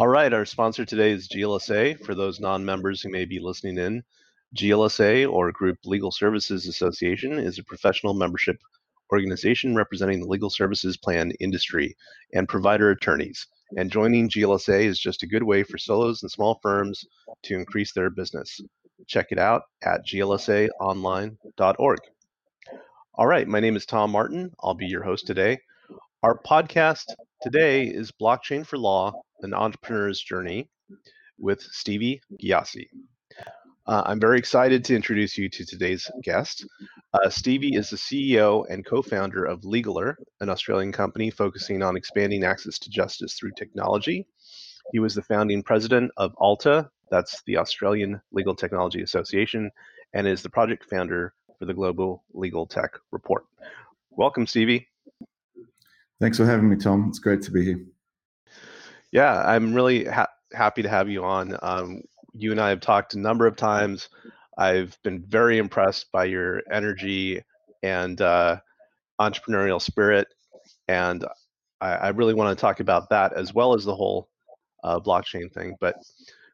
All right, our sponsor today is GLSA. For those non members who may be listening in, GLSA, or Group Legal Services Association, is a professional membership organization representing the legal services plan industry and provider attorneys. And joining GLSA is just a good way for solos and small firms to increase their business. Check it out at glsaonline.org. All right, my name is Tom Martin. I'll be your host today. Our podcast today is Blockchain for Law An Entrepreneur's Journey with Stevie Ghiassi. Uh, I'm very excited to introduce you to today's guest. Uh, Stevie is the CEO and co founder of Legaler, an Australian company focusing on expanding access to justice through technology. He was the founding president of ALTA, that's the Australian Legal Technology Association, and is the project founder for the Global Legal Tech Report. Welcome, Stevie. Thanks for having me, Tom. It's great to be here. Yeah, I'm really ha- happy to have you on. Um, you and I have talked a number of times. I've been very impressed by your energy and uh, entrepreneurial spirit, and I, I, really want to talk about that as well as the whole uh, blockchain thing. But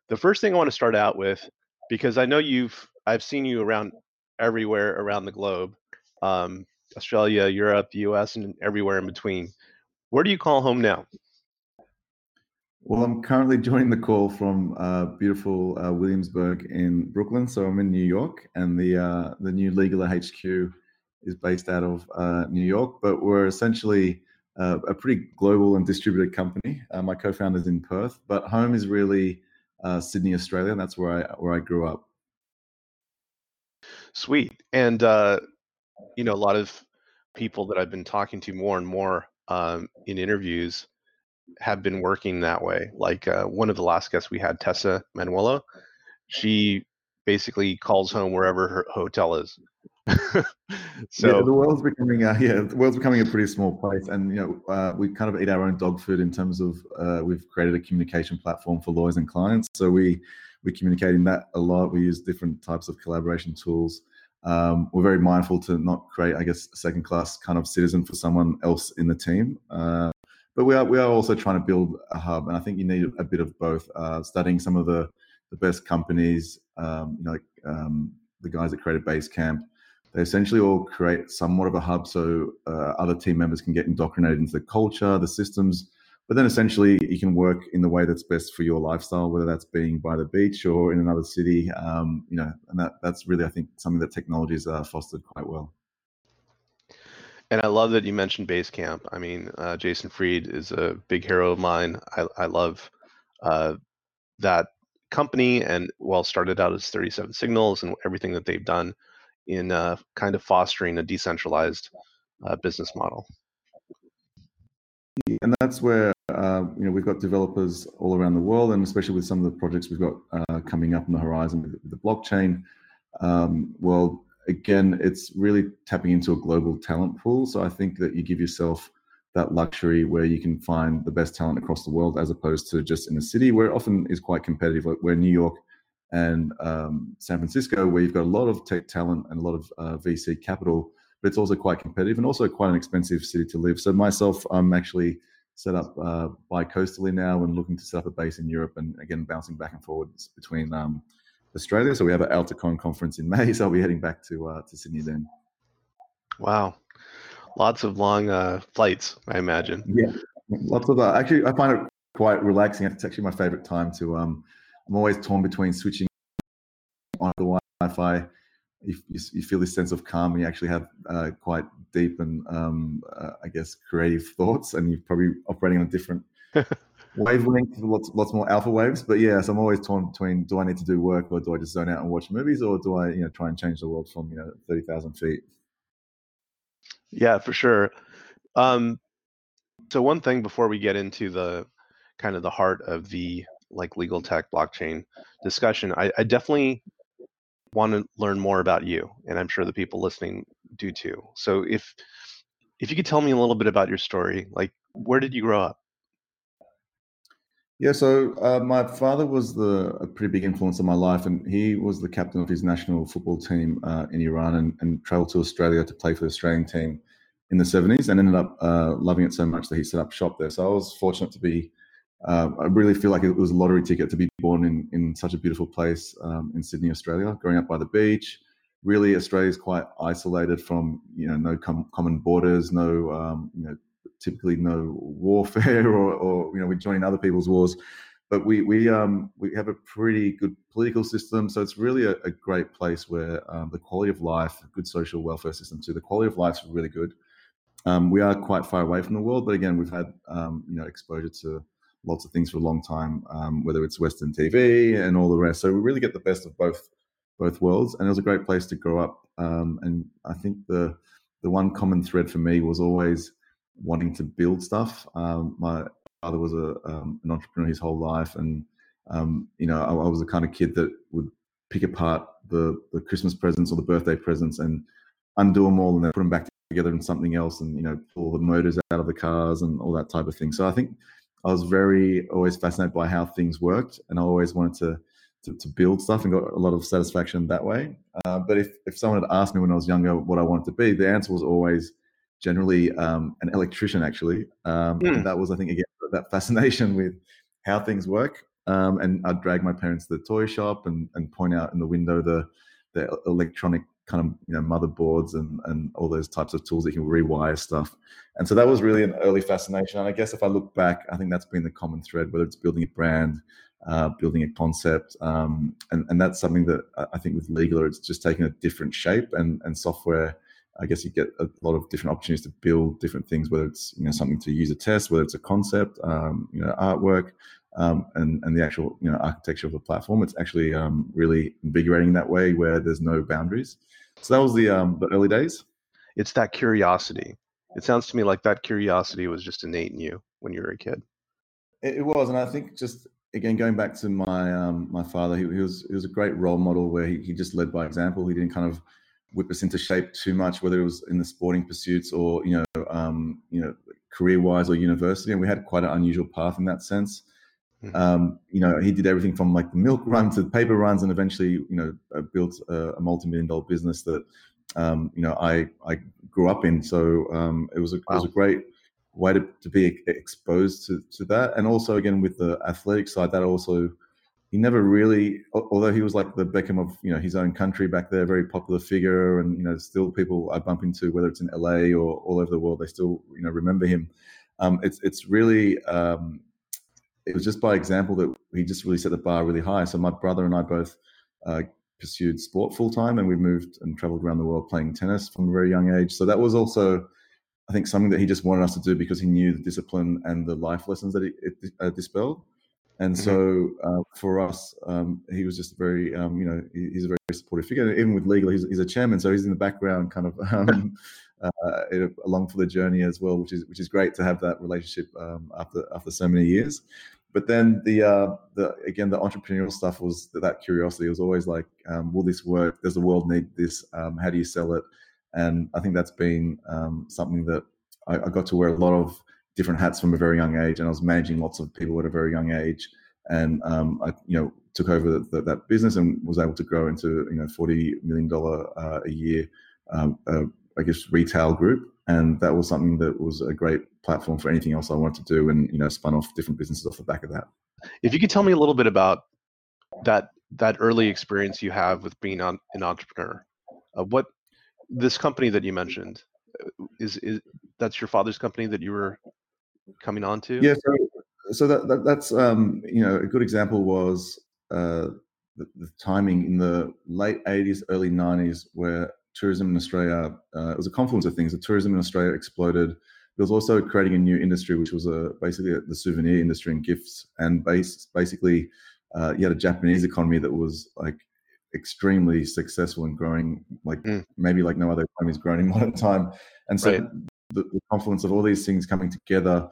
the first thing I want to start out with, because I know you've, I've seen you around everywhere around the globe, um, Australia, Europe, U.S., and everywhere in between. Where do you call home now? Well, I'm currently joining the call from uh, beautiful uh, Williamsburg in Brooklyn. So I'm in New York, and the uh, the new Legal HQ is based out of uh, New York. But we're essentially uh, a pretty global and distributed company. Uh, my co-founder is in Perth, but home is really Sydney, Australia, and that's where I where I grew up. Sweet, and you know, a lot of people that I've been talking to more and more um, in interviews have been working that way. Like uh, one of the last guests we had, Tessa Manuelo, she basically calls home wherever her hotel is. so yeah, the world's becoming uh, yeah the world's becoming a pretty small place and you know uh, we kind of eat our own dog food in terms of uh, we've created a communication platform for lawyers and clients so we we communicate in that a lot we use different types of collaboration tools um, we're very mindful to not create i guess a second class kind of citizen for someone else in the team uh, but we are we are also trying to build a hub, and I think you need a bit of both. Uh, studying some of the the best companies, um, you know, like, um, the guys that created Basecamp, they essentially all create somewhat of a hub so uh, other team members can get indoctrinated into the culture, the systems. But then essentially, you can work in the way that's best for your lifestyle, whether that's being by the beach or in another city. Um, you know, and that that's really, I think, something that technology has uh, fostered quite well. And I love that you mentioned Basecamp. I mean, uh, Jason Fried is a big hero of mine. I, I love uh, that company and well started out as 37 Signals and everything that they've done in uh, kind of fostering a decentralized uh, business model. And that's where uh, you know we've got developers all around the world, and especially with some of the projects we've got uh, coming up on the horizon with, with the blockchain um, world again, it's really tapping into a global talent pool. So I think that you give yourself that luxury where you can find the best talent across the world as opposed to just in a city where it often is quite competitive, like where New York and um, San Francisco, where you've got a lot of tech talent and a lot of uh, VC capital, but it's also quite competitive and also quite an expensive city to live. So myself, I'm actually set up uh, bi-coastally now and looking to set up a base in Europe and again bouncing back and forwards between um, Australia. So we have an AltaCon conference in May. So I'll be heading back to uh, to Sydney then. Wow, lots of long uh, flights, I imagine. Yeah, lots of. Uh, actually, I find it quite relaxing. It's actually my favorite time to. Um, I'm always torn between switching on the Wi-Fi. You, you, you feel this sense of calm. And you actually have uh, quite deep and um, uh, I guess creative thoughts, and you're probably operating on a different wavelength, lots lots more alpha waves. But yeah, so I'm always torn between do I need to do work or do I just zone out and watch movies or do I you know try and change the world from you know thirty thousand feet? Yeah, for sure. Um, so one thing before we get into the kind of the heart of the like legal tech blockchain discussion, I, I definitely want to learn more about you, and I'm sure the people listening do too. So if if you could tell me a little bit about your story, like where did you grow up? Yeah, so uh, my father was the a pretty big influence in my life, and he was the captain of his national football team uh, in Iran, and, and traveled to Australia to play for the Australian team in the seventies, and ended up uh, loving it so much that he set up shop there. So I was fortunate to be uh, I really feel like it was a lottery ticket to be born in, in such a beautiful place um, in Sydney, Australia, growing up by the beach. Really, Australia is quite isolated from, you know, no com- common borders, no, um, you know, typically no warfare or, or, you know, we're joining other people's wars. But we we um, we have a pretty good political system, so it's really a, a great place where um, the quality of life, good social welfare system too. The quality of life is really good. Um, we are quite far away from the world, but again, we've had um, you know exposure to lots of things for a long time, um, whether it's Western TV and all the rest. So we really get the best of both both worlds, and it was a great place to grow up. Um, and I think the the one common thread for me was always wanting to build stuff. Um, my father was a um, an entrepreneur his whole life, and um, you know I, I, was the kind of kid that would pick apart the the Christmas presents or the birthday presents and undo them all and then put them back together in something else, and you know pull the motors out of the cars and all that type of thing. So I think I was very always fascinated by how things worked, and I always wanted to to, to build stuff and got a lot of satisfaction that way. Uh, but if if someone had asked me when I was younger what I wanted to be, the answer was always generally um, an electrician. Actually, um, mm. that was I think again that fascination with how things work. Um, and I'd drag my parents to the toy shop and, and point out in the window the the electronic kind of you know motherboards and and all those types of tools that you can rewire stuff and so that was really an early fascination and i guess if i look back i think that's been the common thread whether it's building a brand uh, building a concept um, and, and that's something that i think with Legaler it's just taken a different shape and and software i guess you get a lot of different opportunities to build different things whether it's you know something to use a test whether it's a concept um, you know artwork um, and and the actual you know architecture of the platform. It's actually um, really invigorating that way, where there's no boundaries. So that was the um, the early days. It's that curiosity. It sounds to me like that curiosity was just innate in you when you were a kid. It, it was, and I think just again going back to my um, my father, he, he, was he was a great role model where he, he just led by example. He didn't kind of whip us into shape too much, whether it was in the sporting pursuits or you know um, you know career wise or university. And we had quite an unusual path in that sense. Mm-hmm. Um, you know, he did everything from like milk run to paper runs, and eventually, you know, uh, built a, a multi-million dollar business that, um, you know, I I grew up in. So um, it was a, wow. it was a great way to, to be exposed to, to that, and also again with the athletic side, that also he never really, although he was like the Beckham of you know his own country back there, very popular figure, and you know still people I bump into whether it's in LA or all over the world, they still you know remember him. Um, it's it's really um, it was just by example that he just really set the bar really high. So my brother and I both uh, pursued sport full time, and we moved and traveled around the world playing tennis from a very young age. So that was also, I think, something that he just wanted us to do because he knew the discipline and the life lessons that it, it uh, dispelled. And mm-hmm. so uh, for us, um, he was just very, um, you know, he's a very supportive figure. Even with Legaler, he's, he's, a chairman, so he's in the background, kind of um, uh, along for the journey as well, which is which is great to have that relationship um, after after so many years but then the uh, the again the entrepreneurial stuff was that curiosity it was always like um, will this work? Does the world need this? Um, how do you sell it? And i think that's been um, something that I, I, got to wear a lot of different hats from a very young age and i was managing lots of people at a very young age. And um, i you know took over the, the, that business and was able to grow into you know 40 million dollar uh, a year um, uh, i guess retail group and that was something that was a great platform for anything else I wanted to do, and you know, spun off different businesses off the back of that. If you could tell me a little bit about that that early experience you have with being on, an entrepreneur, uh, what this company that you mentioned uh, is is that's your father's company that you were coming on to? Yeah, so, so that, that that's um, you know a good example was uh, the, the timing in the late 80s, early 90s, where tourism in Australia, uh, it was a confluence of things. The tourism in Australia exploded. It was also creating a new industry, which was a, basically a, the souvenir industry and gifts. And base, basically, uh, you had a Japanese economy that was like extremely successful and growing, like mm. maybe like no other economy has grown in modern time. And so right. the, the, confluence of all these things coming together,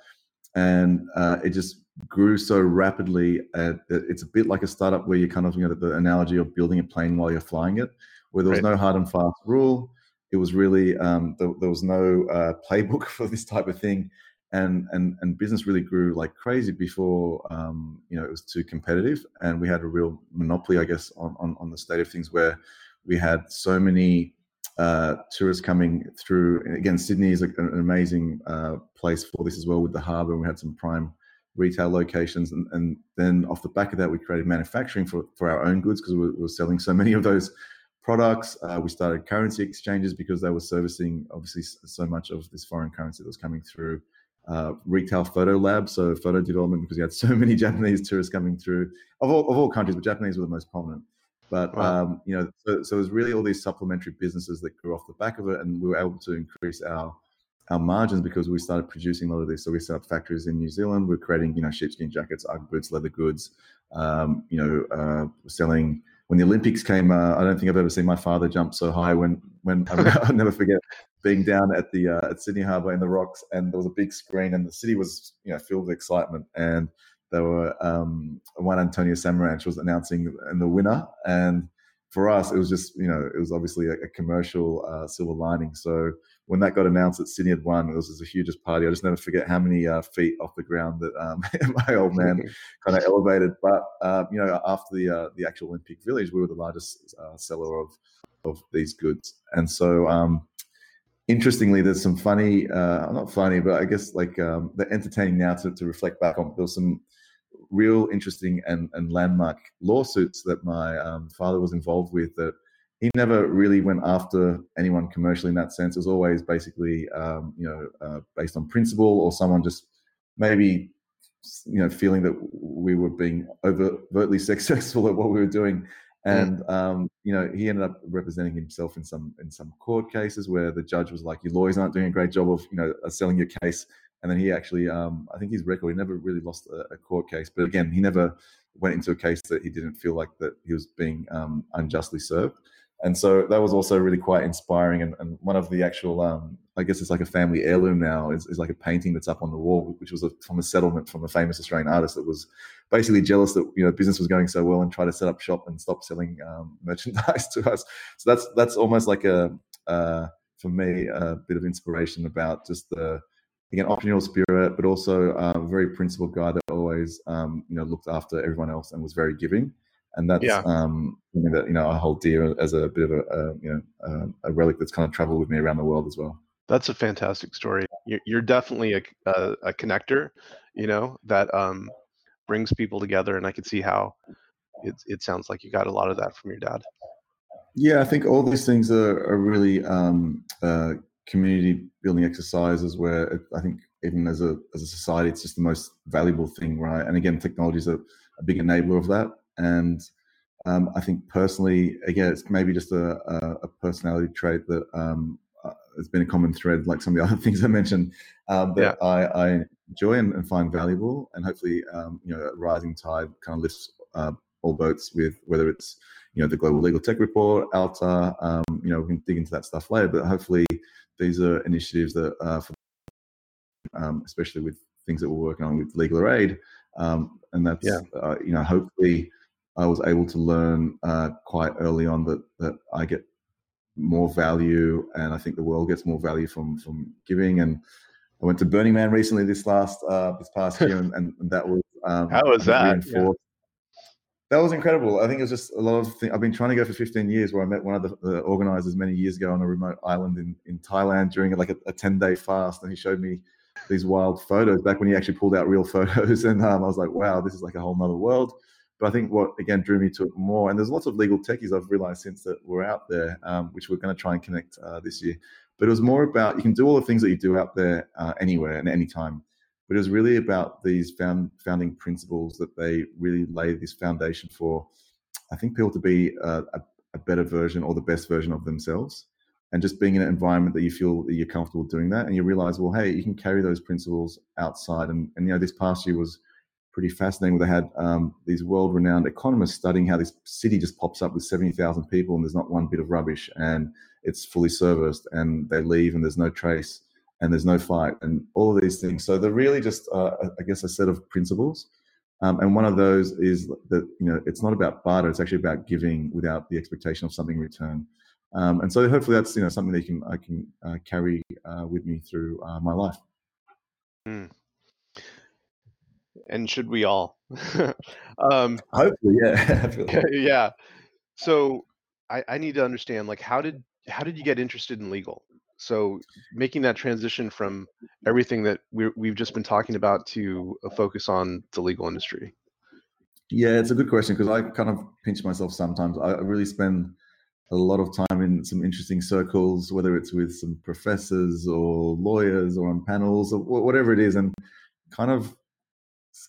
and uh, it just grew so rapidly. it's a bit like a startup where you're kind of, you know, the analogy of building a plane while you're flying it where there was right. no hard and fast rule. It was really um, there, there, was no uh, playbook for this type of thing, and and and business really grew like crazy before um, you know it was too competitive, and we had a real monopoly, I guess, on on, on the state of things where we had so many uh, tourists coming through. again, Sydney is an amazing uh, place for this as well with the harbour, and we had some prime retail locations. And, and, then off the back of that, we created manufacturing for, for our own goods because we, we, were selling so many of those products. Uh, we started currency exchanges because they were servicing obviously so much of this foreign currency that was coming through. Uh, retail photo lab, so photo development because we had so many Japanese tourists coming through of all, of all countries, but Japanese were the most prominent. But wow. um, you know, so, so it was really all these supplementary businesses that grew off the back of it, and we were able to increase our our margins because we started producing a lot of this. So we set up factories in New Zealand. We're creating, you know, sheepskin jackets, UGG boots, leather goods. Um, you know, uh, selling when the Olympics came. Uh, I don't think I've ever seen my father jump so high. When when I'll never forget being down at the uh, at Sydney Harbour in the rocks, and there was a big screen, and the city was you know filled with excitement, and there were um, Juan Antonio Samaranch was announcing and the winner, and for us it was just you know it was obviously a, a commercial uh, silver lining. So when that got announced that Sydney had won, it was, the hugest party. I just never forget how many uh, feet off the ground that um, my old man kind of elevated. But uh, you know, after the uh, the actual Olympic Village, we were the largest uh, seller of of these goods, and so. Um, interestingly, there's some funny, uh, not funny, but I guess like um, they're entertaining now to, to reflect back on. There was some real interesting and, and landmark lawsuits that my um, father was involved with that he never really went after anyone commercially in that sense. It was always basically, um, you know, uh, based on principle or someone just maybe, you know, feeling that we were being overtly successful at what we were doing. And um, you know, he ended up representing himself in some in some court cases where the judge was like, "Your lawyers aren't doing a great job of you know uh, selling your case." And then he actually, um, I think his record, he never really lost a, a, court case. But again, he never went into a case that he didn't feel like that he was being um, unjustly served and so that was also really quite inspiring. And, and one of the actual, um, I guess it's like a family heirloom now, is, is like a painting that's up on the wall, which was a, from a settlement from a famous Australian artist that was basically jealous that you know business was going so well and tried to set up shop and stop selling um, merchandise to us. So that's that's almost like a uh, for me a bit of inspiration about just the again entrepreneurial spirit, but also a very principled guy that always um, you know looked after everyone else and was very giving and that's yeah. um, something that you know I hold dear as a bit of a, a you know a, a, relic that's kind of traveled with me around the world as well. That's a fantastic story. You're, you're definitely a, a, a, connector, you know, that um, brings people together, and I can see how it it sounds like you got a lot of that from your dad. Yeah, I think all these things are, are really um, uh, community building exercises where it, I think even as a as a society, it's just the most valuable thing, right? And again, technology is a, a big enabler of that. And um, I think personally, again, it's maybe just a, a personality trait that um, uh, has been a common thread, like some of the other things I mentioned, um, that yeah. I, I, enjoy and, and, find valuable. And hopefully, um, you know, a rising tide kind of lifts uh, all boats with whether it's, you know, the Global Legal Tech Report, ALTA, um, you know, we can dig into that stuff later. But hopefully, these are initiatives that, uh, for, um, especially with things that we're working on with legal aid, um, and that's, yeah. uh, you know, hopefully I was able to learn uh, quite early on that that I get more value, and I think the world gets more value from from giving. And I went to Burning Man recently this last uh, this past year, and, and that was um, how was that? Yeah. That was incredible. I think it was just a lot of things. I've been trying to go for 15 years. Where I met one of the, the organizers many years ago on a remote island in in Thailand during like a, a 10 day fast, and he showed me these wild photos back when he actually pulled out real photos, and um, I was like, wow, this is like a whole nother world. But I think what again drew me to it more, and there's lots of legal techies I've realized since that were out there, um, which we're going to try and connect uh, this year. But it was more about you can do all the things that you do out there uh, anywhere and anytime. But it was really about these found, founding principles that they really lay this foundation for. I think people to be a, a, a better version or the best version of themselves and just being in an environment that you feel that you're comfortable doing that and you realize well hey you can carry those principles outside and, and you know this past year was pretty fascinating. Where they had um, these world-renowned economists studying how this city just pops up with seventy thousand people and there's not one bit of rubbish and it's fully serviced and they leave and there's no trace and there's no fight and all of these things. So they're really just, uh, I guess, a set of principles. Um, and one of those is that you know it's not about barter; it's actually about giving without the expectation of something in return. Um, and so hopefully that's you know something that can, I can uh, carry uh, with me through uh, my life. Mm and should we all? um, Hopefully, yeah. yeah. So I, I need to understand, like, how did how did you get interested in legal? So making that transition from everything that we we've just been talking about to a focus on the legal industry. Yeah, it's a good question because I kind of pinch myself sometimes. I really spend a lot of time in some interesting circles, whether it's with some professors or lawyers or on panels or whatever it is, and kind of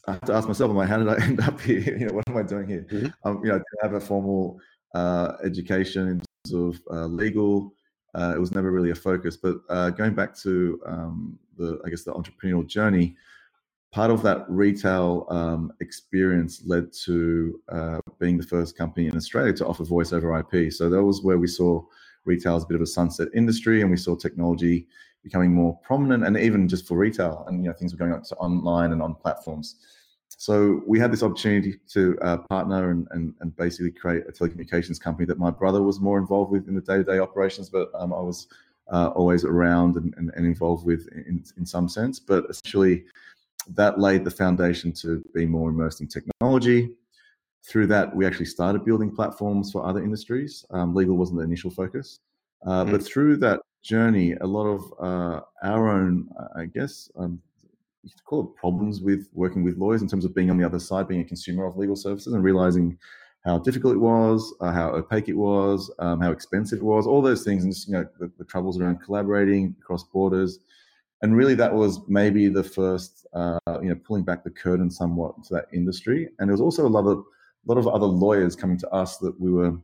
I have to ask myself, am I, how did I end up here? You know, what am I doing here? Mm-hmm. Um, you know, to have a formal uh, education in terms of uh, legal, uh, it was never really a focus. But uh, going back to um, the, I guess, the entrepreneurial journey, part of that retail um, experience led to uh, being the first company in Australia to offer voice over IP. So that was where we saw retail as a bit of a sunset industry, and we saw technology becoming more prominent, and even just for retail, and you know things were going up to online and on platforms. So we had this opportunity to uh, partner and, and, and basically create a telecommunications company that my brother was more involved with in the day-to-day operations, but um, I was uh, always around and, and, and, involved with in, in some sense. But essentially, that laid the foundation to be more immersed in technology. Through that, we actually started building platforms for other industries. Um, legal wasn't the initial focus, uh, mm-hmm. but through that journey, a lot of uh, our own, I guess, um, you call it problems with working with lawyers in terms of being on the other side, being a consumer of legal services, and realizing how difficult it was, uh, how opaque it was, um, how expensive it was, all those things, and just you know the, the troubles around collaborating across borders. And really that was maybe the first uh, you know pulling back the curtain somewhat to that industry. And there was also a lot of a lot of other lawyers coming to us that we were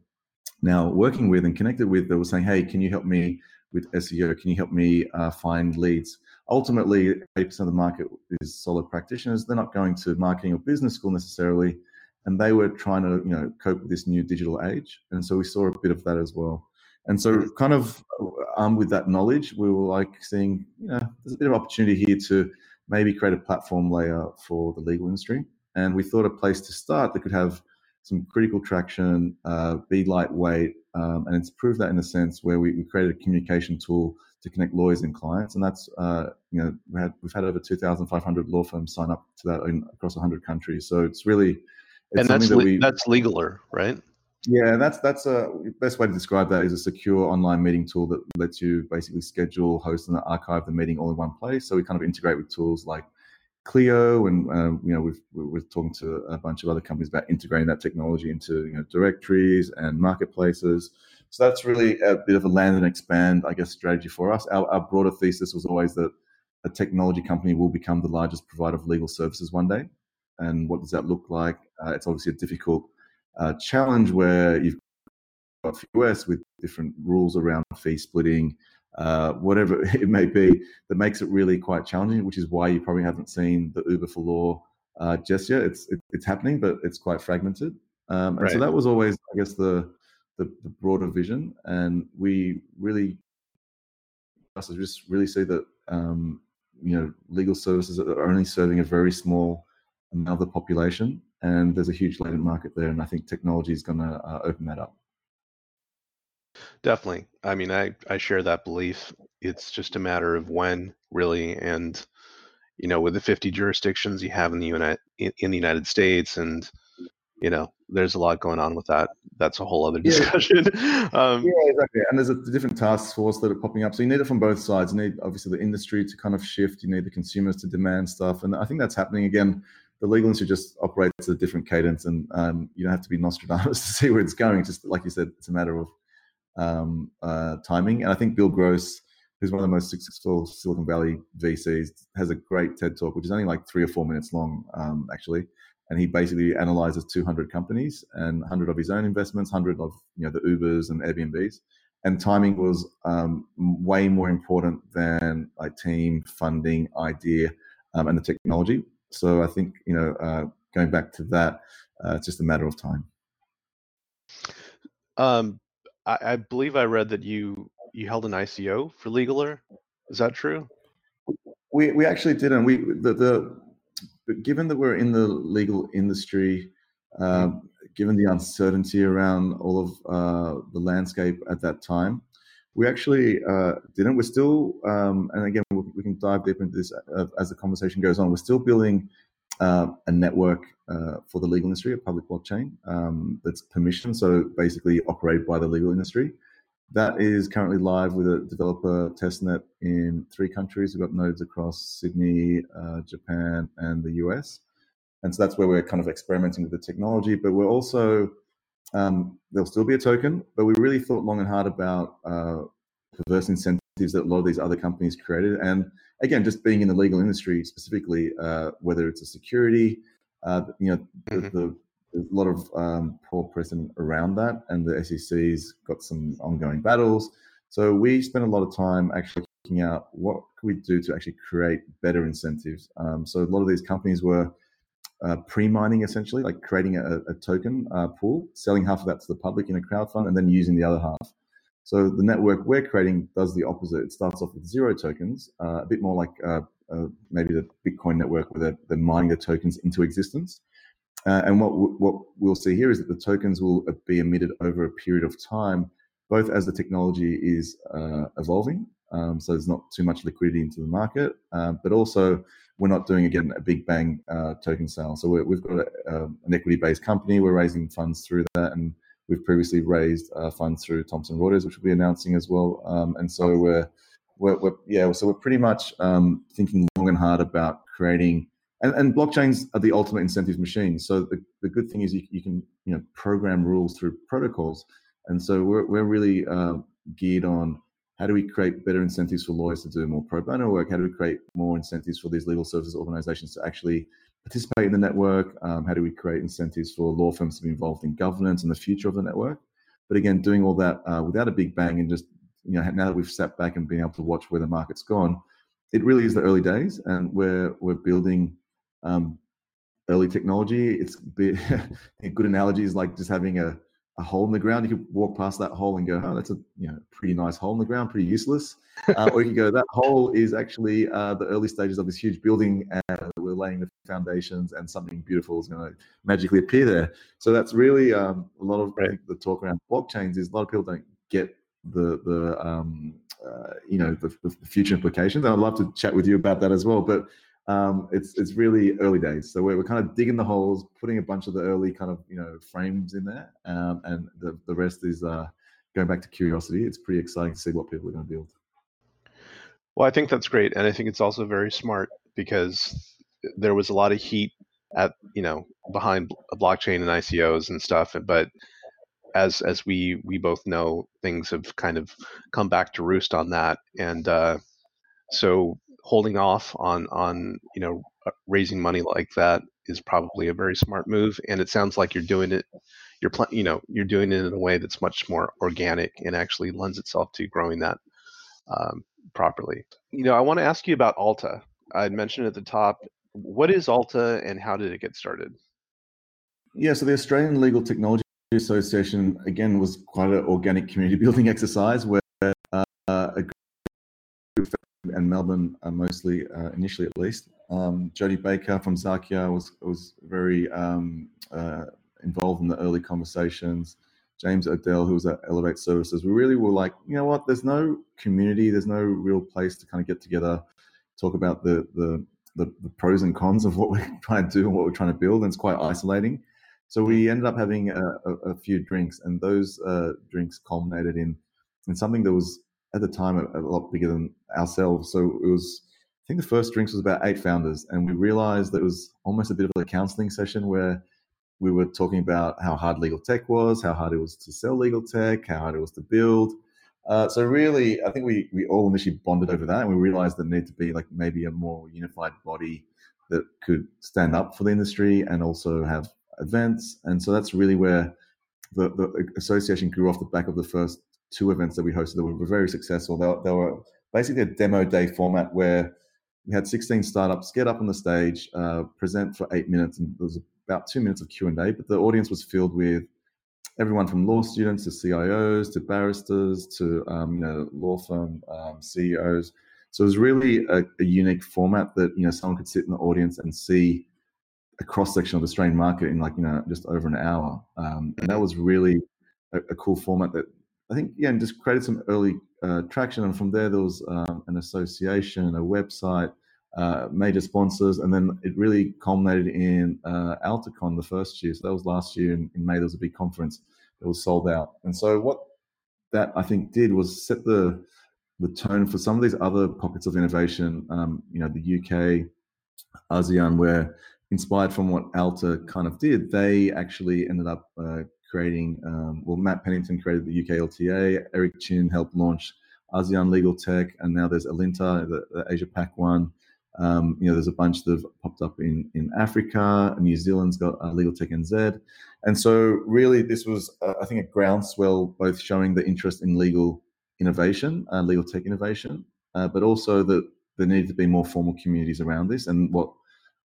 now working with and connected with that were saying hey can you help me with seo can you help me uh, find leads ultimately 80% of the market is solo practitioners. They're not going to marketing or business school necessarily and they were trying to you know cope with this new digital age and so we saw a bit of that as well. And so, kind of armed with that knowledge, we were like seeing, you know, there's a bit of opportunity here to maybe create a platform layer for the legal industry. And we thought a place to start that could have some critical traction, uh, be lightweight, um, and it's proved that in a sense where we, we, created a communication tool to connect lawyers and clients, and that's uh, you know we had, we've had over 2,500 law firms sign up to that in, across 100 countries. So it's really it's and that's that we, that's legaler, right? Yeah, that's that's a best way to describe that is a secure online meeting tool that lets you basically schedule, host, and archive the meeting all in one place. So we kind of integrate with tools like Clio, and uh, you know we've we're talking to a bunch of other companies about integrating that technology into you know directories and marketplaces. So that's really a bit of a land and expand, I guess, strategy for us. Our, our broader thesis was always that a technology company will become the largest provider of legal services one day. And what does that look like? Uh, it's obviously a difficult uh, challenge where you've got US with different rules around fee splitting, uh, whatever it may be, that makes it really quite challenging. Which is why you probably haven't seen the Uber for Law uh, just yet. It's it, it's happening, but it's quite fragmented. Um, and right. so that was always, I guess, the, the, the broader vision, and we really us just really see that um, you know legal services are only serving a very small amount of the population, and there's a huge latent market there. And I think technology is going to uh, open that up. Definitely. I mean, I I share that belief. It's just a matter of when, really, and you know, with the 50 jurisdictions you have in the United in the United States, and you know, there's a lot going on with that. That's a whole other discussion. Yeah, um, yeah exactly. And there's a different task force that are popping up. So you need it from both sides. You need obviously the industry to kind of shift. You need the consumers to demand stuff, and I think that's happening again the legal industry just operates at a different cadence, and um, you don't have to be Nostradamus to see where it's going. just like you said, it's a matter of um, uh, timing. And I think Bill Gross, who's one of the most successful Silicon Valley VCs, has a great TED talk, which is only like three or four minutes long, um, actually. And he basically analyzes 200 companies and 100 of his own investments, 100 of you know the Ubers and Airbnbs. And timing was um, way more important than like team funding, idea, um, and the technology so I think you know, uh, going back to that, uh, it's just a matter of time. Um, I, I, believe I read that you you held an ICO for Legaler. Is that true? We we actually didn't. We the, the given that we're in the legal industry, uh, given the uncertainty around all of uh, the landscape at that time, we actually uh, didn't. We're still, um, and again, we can dive deep into this uh, as the conversation goes on. We're still building uh, a network uh, for the legal industry, a public blockchain um, that's permissioned, so basically operated by the legal industry. That is currently live with a developer testnet in three countries. We've got nodes across Sydney, uh, Japan, and the US. And so that's where we're kind of experimenting with the technology. But we're also, um, there'll still be a token, but we really thought long and hard about uh, perverse incentives that a lot of these other companies created. And again, just being in the legal industry specifically, uh, whether it's a security, uh, you know, mm-hmm. the, the there's a lot of um, poor precedent around that, and the SEC's got some ongoing battles. So we spent a lot of time actually looking out what could we do to actually create better incentives. Um, so a lot of these companies were uh, pre-mining essentially, like creating a, a token uh, pool, selling half of that to the public in a crowd fund, and then using the other half. So the network we're creating does the opposite. It starts off with zero tokens, uh, a bit more like uh, uh, maybe the Bitcoin network, where they're, they're mining the tokens into existence. Uh, and what what we'll see here is that the tokens will be emitted over a period of time, both as the technology is uh, evolving, um, so there's not too much liquidity into the market, uh, but also we're not doing again a big bang uh, token sale. So we have got a, um, an equity-based company. We're raising funds through that, and we've previously raised uh, funds through Thomson Reuters, which we'll be announcing as well. Um, and so we're, we're, we're, yeah, so we're pretty much um, thinking long and hard about creating and, and blockchains are the ultimate incentives machine. So the, the good thing is you, you can you know program rules through protocols, and so we're we're really uh, geared on how do we create better incentives for lawyers to do more pro bono work? How do we create more incentives for these legal services organizations to actually participate in the network? Um, how do we create incentives for law firms to be involved in governance and the future of the network? But again, doing all that uh, without a big bang and just you know now that we've sat back and been able to watch where the market's gone, it really is the early days, and we're we're building um, early technology. It's a good analogy is like just having a, a hole in the ground. You could walk past that hole and go, "Oh, that's a you know pretty nice hole in the ground, pretty useless." Uh, or you could go, "That hole is actually uh, the early stages of this huge building, and we're laying the foundations, and something beautiful is going to magically appear there." So that's really um, a lot of right. the talk around blockchains. Is a lot of people don't get the the um, uh, you know the, the, future implications, and I'd love to chat with you about that as well. But um, it's it's really early days. So we're, we're kind of digging the holes, putting a bunch of the early kind of you know frames in there, um, and the the rest is uh, going back to curiosity. It's pretty exciting to see what people are going to build. Well, I think that's great, and I think it's also very smart because there was a lot of heat at you know behind blockchain and ICOs and stuff, but as as we we both know, things have kind of come back to roost on that, and uh, so holding off on on you know uh, raising money like that is probably a very smart move and it sounds like you're doing it you're pl- you know you're doing it in a way that's much more organic and actually lends itself to growing that um, properly. You know i want to ask you about alta. I mentioned at the top what is alta and how did it get started? Yeah so the australian legal technology association again was quite an organic community building exercise where and Melbourne uh, mostly uh, initially at least. Um, Jodi Baker from Xakia was was very um, uh, involved in the early conversations. James Odell, who was at Elevate Services, we really were like, you know what? There's no community. There's no real place to kind of get together, talk about the the the, the pros and cons of what we're trying to do and what we're trying to build. And it's quite isolating. So we ended up having a, a, a few drinks, and those uh, drinks culminated in in something that was at the time a, a, lot bigger than ourselves. So it was, I think the first drinks was about eight founders, and we realized that it was almost a bit of a counseling session where we were talking about how hard legal tech was, how hard it was to sell legal tech, how hard it was to build. Uh, so really, I think we we all initially bonded over that, and we realized there needed to be like maybe a more unified body that could stand up for the industry and also have events. And so that's really where the, the association grew off the back of the first two events that we hosted that were very successful. They, they were basically a demo day format where we had 16 startups get up on the stage, uh, present for eight minutes, and there was about two minutes of Q and A. But the audience was filled with everyone from law students to CIOs to barristers to um, you know law firm um, CEOs. So it was really a, a, unique format that you know someone could sit in the audience and see a cross section of the Australian market in like you know just over an hour, um, and that was really a, a cool format that I think yeah, and just created some early uh, traction, and from there there was um, an association, a website, uh, major sponsors, and then it really culminated in uh, AltaCon the first year. So that was last year in, in, May. There was a big conference that was sold out, and so what that I think did was set the the tone for some of these other pockets of innovation. Um, you know, the UK, ASEAN, where inspired from what Alta kind of did, they actually ended up uh, creating. Um, well, Matt Pennington created the UK LTA. Eric Chin helped launch ASEAN Legal Tech, and now there's ALITA, the, the Asia Pac one. Um, you know, there's a bunch that have popped up in, in Africa. New Zealand's got uh, Legal Tech NZ. And so, really, this was, uh, I think, a groundswell both showing the interest in legal innovation, uh, legal tech innovation, uh, but also that there needed to be more formal communities around this. And what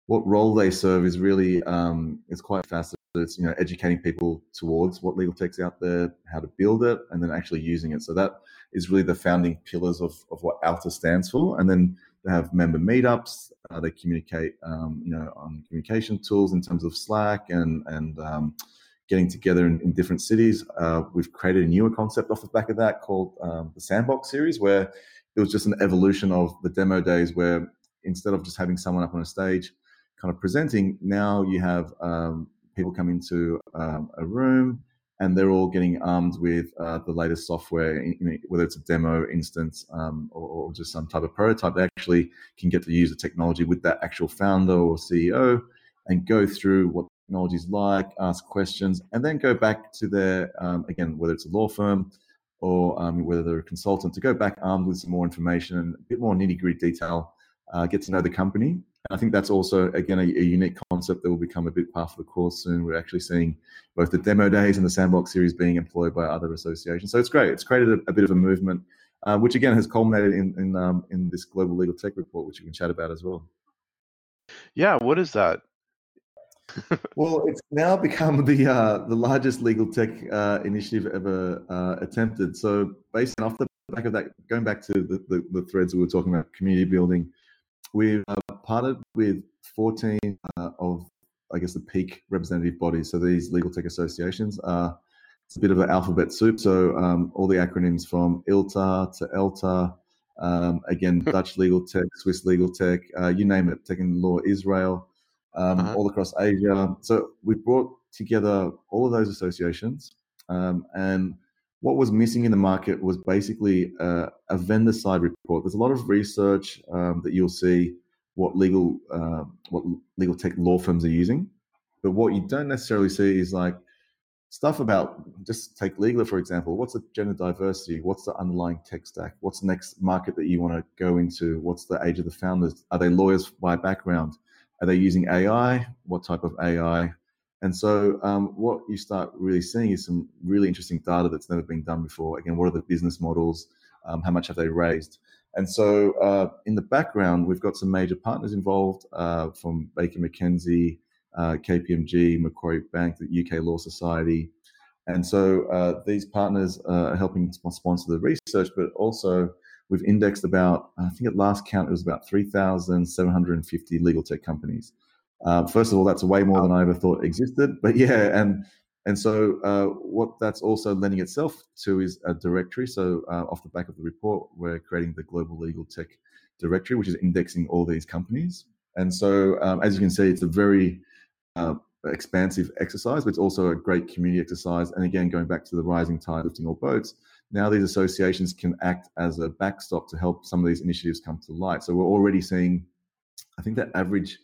what role they serve is really um, quite fast. It's you know educating people towards what legal tech's out there, how to build it, and then actually using it. So that is really the founding pillars of, of what Alta stands for. And then they have member meetups. Uh, they communicate, um, you know, on communication tools in terms of Slack and and um, getting together in, in different cities. Uh, we've created a newer concept off the back of that called um, the Sandbox series, where it was just an evolution of the demo days, where instead of just having someone up on a stage, kind of presenting, now you have um, people come into um, a room and they're all getting armed with uh, the latest software, whether it's a demo instance um, or, or, just some type of prototype. They actually can get to use the technology with that actual founder or CEO and go through what technology is like, ask questions, and then go back to their, um, again, whether it's a law firm or um, whether they're a consultant, to go back armed with some more information and a bit more nitty gritty detail, uh, get to know the company, I think that's also, again, a, a, unique concept that will become a bit part of the course soon. We're actually seeing both the demo days and the sandbox series being employed by other associations. So it's great. It's created a, a bit of a movement, uh, which again has culminated in in, um, in this global legal tech report, which we can chat about as well. Yeah, what is that? well, it's now become the uh, the largest legal tech uh, initiative ever uh, attempted. So, based off the back of that, going back to the, the, the threads we were talking about, community building, we've uh, partnered with 14 uh, of, I guess, the peak representative bodies. So these legal tech associations are it's a bit of an alphabet soup. So um, all the acronyms from ILTA to ELTA, um, again, Dutch legal tech, Swiss legal tech, uh, you name it, tech and law Israel, um, uh-huh. all across Asia. So we brought together all of those associations um, and what was missing in the market was basically uh, a vendor side report. There's a lot of research um, that you'll see what legal uh, what legal tech law firms are using, but what you don't necessarily see is like stuff about just take legal for example. What's the gender diversity? What's the underlying tech stack? What's the next market that you want to go into? What's the age of the founders? Are they lawyers by background? Are they using AI? What type of AI? And so, um, what you start really seeing is some really interesting data that's never been done before. Again, what are the business models? Um, how much have they raised? And so, uh, in the background, we've got some major partners involved uh, from Baker McKenzie, uh, KPMG, Macquarie Bank, the UK Law Society. And so, uh, these partners are helping sponsor the research, but also we've indexed about, I think at last count, it was about 3,750 legal tech companies. Uh, first of all, that's way more than I ever thought existed. But yeah, and and so uh, what that's also lending itself to is a directory. So uh, off the back of the report, we're creating the Global Legal Tech Directory, which is indexing all these companies. And so um, as you can see, it's a very uh, expansive exercise, but it's also a great community exercise. And again, going back to the rising tide lifting all boats, now these associations can act as a backstop to help some of these initiatives come to light. So we're already seeing, I think that average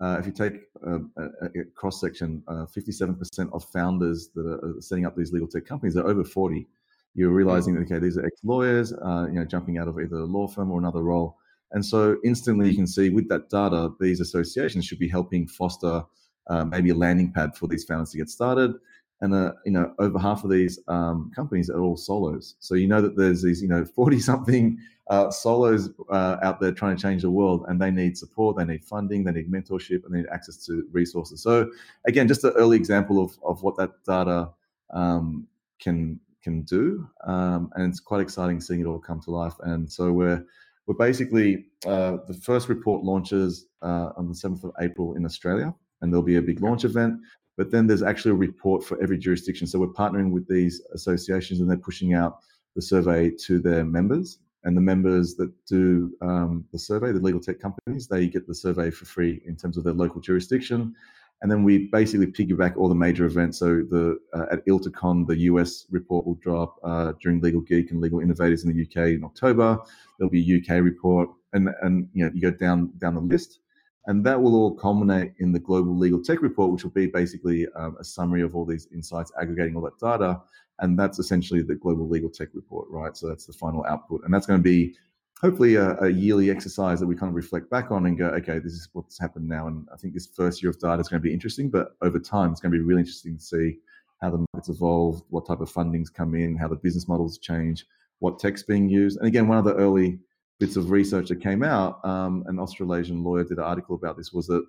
uh, if you take um, a, a cross section, uh, 57% of founders that are setting up these legal tech companies are over 40. You're realizing that okay, these are ex-lawyers, uh, you know, jumping out of either a law firm or another role, and so instantly you can see with that data, these associations should be helping foster uh, maybe a landing pad for these founders to get started. And uh, you know, over half of these um, companies are all solos. So you know that there's these, you know, 40 something uh, solos uh, out there trying to change the world, and they need support, they need funding, they need mentorship, and they need access to resources. So again, just an early example of, of what that data um, can can do, um, and it's quite exciting seeing it all come to life. And so we're we're basically uh, the first report launches uh, on the seventh of April in Australia, and there'll be a big launch event. But then there's actually a report for every jurisdiction. So we're partnering with these associations, and they're pushing out the survey to their members and the members that do um, the survey, the legal tech companies, they get the survey for free in terms of their local jurisdiction. and then we basically piggyback all the major events. So the uh, at ILTACon, the US report will drop uh, during Legal Geek and Legal Innovators in the UK in October. There'll be a UK report, and and you know you go down down the list, and that will all culminate in the Global Legal Tech Report, which will be basically um, a summary of all these insights, aggregating all that data, and that's essentially the Global Legal Tech Report, right? So that's the final output, and that's going to be hopefully a, a, yearly exercise that we kind of reflect back on and go, okay, this is what's happened now. And I think this first year of data is going to be interesting, but over time, it's going to be really interesting to see how the markets evolve, what type of fundings come in, how the business models change, what tech's being used. And again, one of the early bits of research that came out, um, an Australasian lawyer did an article about this, was that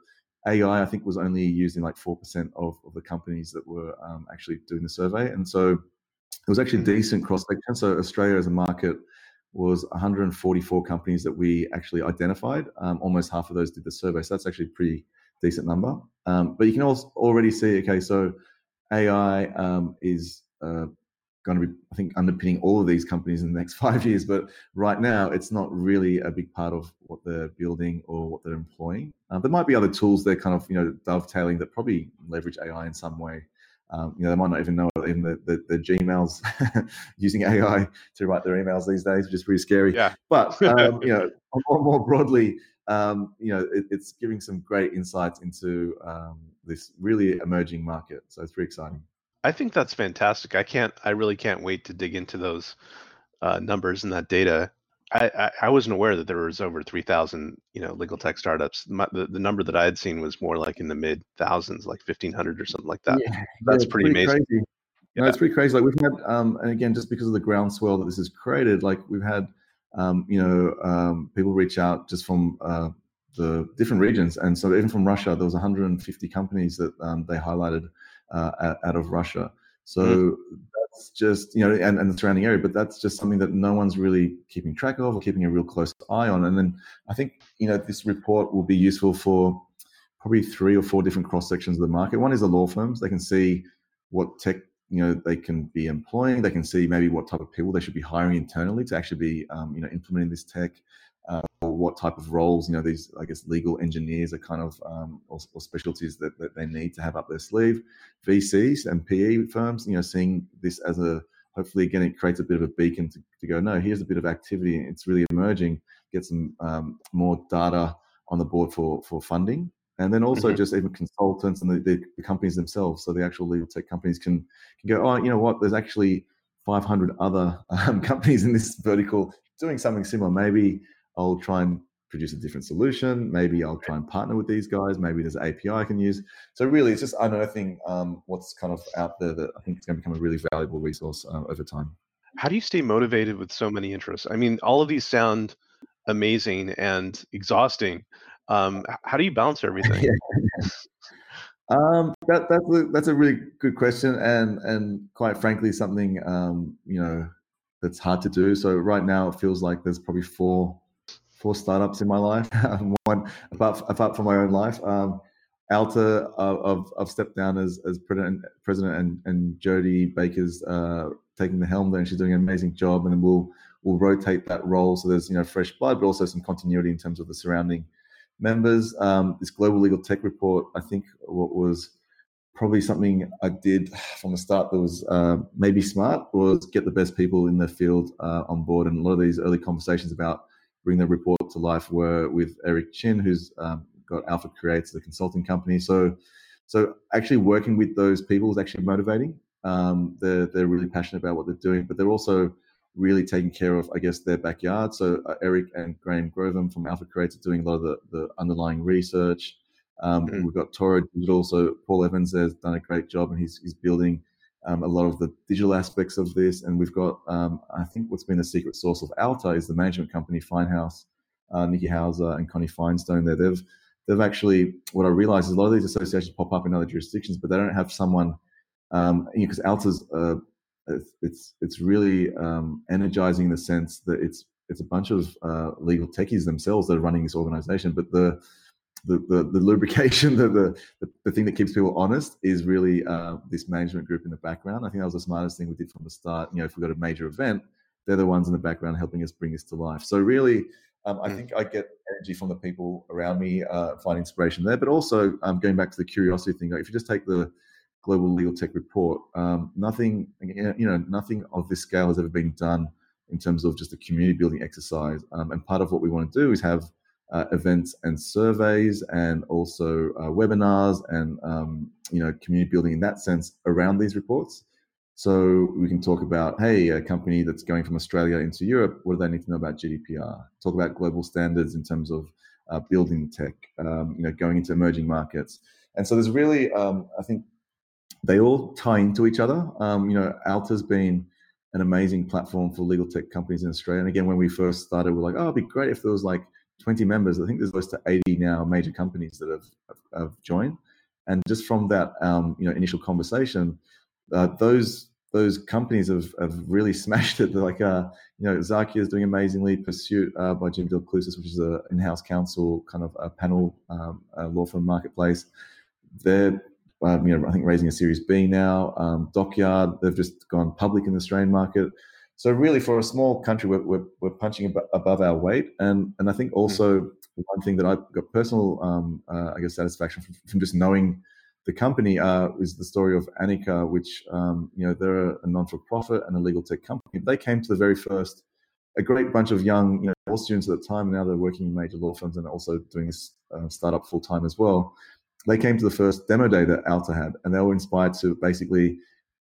AI, I think, was only used in like 4% of, of the companies that were um, actually doing the survey. And so it was actually decent cross section. So Australia as a market was 144 companies that we actually identified. Um, almost half of those did the survey, so that's actually a pretty decent number. Um, but you can also already see, okay, so AI um, is uh, going to be, I think, underpinning all of these companies in the next five years. But right now, it's not really a big part of what they're building or what they're employing. Uh, there might be other tools they're kind of, you know, dovetailing that probably leverage AI in some way. Um, you know, they might not even know in the, the, the Gmails using AI to write their emails these days, which is pretty scary. Yeah. But, um, you know, more, more broadly, um, you know, it, it's giving some great insights into um, this really emerging market. So it's pretty exciting. I think that's fantastic. I can't, I really can't wait to dig into those uh, numbers and that data. I, I, wasn't aware that there was over 3,000, you know, legal tech startups. My, the, the number that I had seen was more like in the mid thousands, like 1,500 or something like that. Yeah, That's pretty, pretty, amazing. Crazy. Yeah. No, it's pretty crazy. Like we've had, um, and again, just because of the groundswell that this has created, like we've had, um, you know, um, people reach out just from uh, the different regions, and so even from Russia, there was 150 companies that um, they highlighted uh, out of Russia. So mm that's just you know and, and the surrounding area but that's just something that no one's really keeping track of or keeping a real close eye on. And then i think you know this report will be useful for probably three or four different cross sections of the market. One is the law firms. They can see what tech you know they can be employing. They can see maybe what type of people they should be hiring internally to actually be um, you know implementing this tech or what type of roles you know these i guess legal engineers are kind of um, or, or, specialties that, that they need to have up their sleeve. Vcs and pe firms you know seeing this as a hopefully again it creates a bit of a beacon to, to go no here's a bit of activity. It's really emerging. Get some um, more data on the board for for funding. And then also mm-hmm. just even consultants and the, the, the, companies themselves. So the actual legal tech companies can can go oh you know what? There's actually 500 other um, companies in this vertical doing something similar. Maybe I'll try and produce a different solution. Maybe I'll try and partner with these guys. Maybe there's an API I can use. So really, it's just unearthing um, what's kind of out there that I think is going to become a really valuable resource uh, over time. How do you stay motivated with so many interests? I mean, all of these sound amazing and exhausting. Um, how do you balance everything? um, that, that's a, that's a really good question, and and quite frankly, something um, you know that's hard to do. So right now, it feels like there's probably four four startups in my life. One apart apart from my own life. Um, ALITA, uh, I've, I've stepped down as, as president, president and, and Jodi Baker's uh, taking the helm there, and she's doing an amazing job. And then we'll we'll rotate that role so there's you know fresh blood, but also some continuity in terms of the surrounding members. Um, this global legal tech report, I think, what was probably something I did from the start that was uh, maybe smart was get the best people in the field uh, on board. And a lot of these early conversations about bring the report to life were with Eric Chin, who's um, got Alpha Creates, the consulting company. So, so actually working with those people is actually motivating. Um, they're they're really passionate about what they're doing, but they're also really taking care of, I guess, their backyard. So uh, Eric and Graham Grovum from Alpha Creates are doing a lot of the, the underlying research. Um, mm-hmm. We've got Toro Digital, so Paul Evans has done a great job, and he's he's building um, a lot of the digital aspects of this. And we've got, um, I think, what's been the secret source of ALITA is the management company Finehouse, uh, Nikki Hauser and Connie Finestone. There, they've they've actually what I realize is a lot of these associations pop up in other jurisdictions, but they don't have someone um, because know, ALITA's uh, it's it's really um, energizing in the sense that it's it's a bunch of uh, legal techies themselves that are running this organization, but the the, the, the lubrication, the, the, the thing that keeps people honest is really uh, this management group in the background. I think that was the smartest thing we did from the start. You know, if we've got a major event, they're the ones in the background helping us bring this to life. So really, Um, I mm. think I get energy from the people around me, uh, find inspiration there. But also, um, going back to the curiosity thing, like if you just take the global legal tech report, um, nothing, you know, nothing of this scale has ever been done in terms of just a community building exercise. Um, and part of what we want to do is have uh, events and surveys, and also uh, webinars, and um, you know, community building in that sense around these reports. So we can talk about, hey, a company that's going from Australia into Europe, what do they need to know about GDPR? Talk about global standards in terms of uh, building tech, um, you know, going into emerging markets. And so there's really, um, I think, they all tie into each other. Um, you know, ALITA's been an amazing platform for legal tech companies in Australia. And again, when we first started, we are like, oh, it'd be great if there was like 20 members. I think there's close to 80 now major companies that have, have, have joined. And just from that, um, you know, initial conversation, uh, those those companies have, have really smashed it. They're like, uh, you know, Xakia is doing amazingly. Pursuit uh, by Jim Del Clusas, which is an in-house counsel kind of a panel um, a law firm marketplace. They're, um, you know, I think raising a Series B now. Um, Dockyard, they've just gone public in the Australian market. So really, for a small country, we're, we're, we're punching above our weight. And and I think also mm-hmm. one thing that I got personal, um, uh, I guess, satisfaction from, from just knowing the company uh, is the story of Anika, which um, you know they're a non-for-profit and a legal tech company. They came to the very first, a great bunch of young you know law students at the time. And now they're working in major law firms and also doing this uh, startup full time as well. They came to the first demo day that ALITA had, and they were inspired to basically,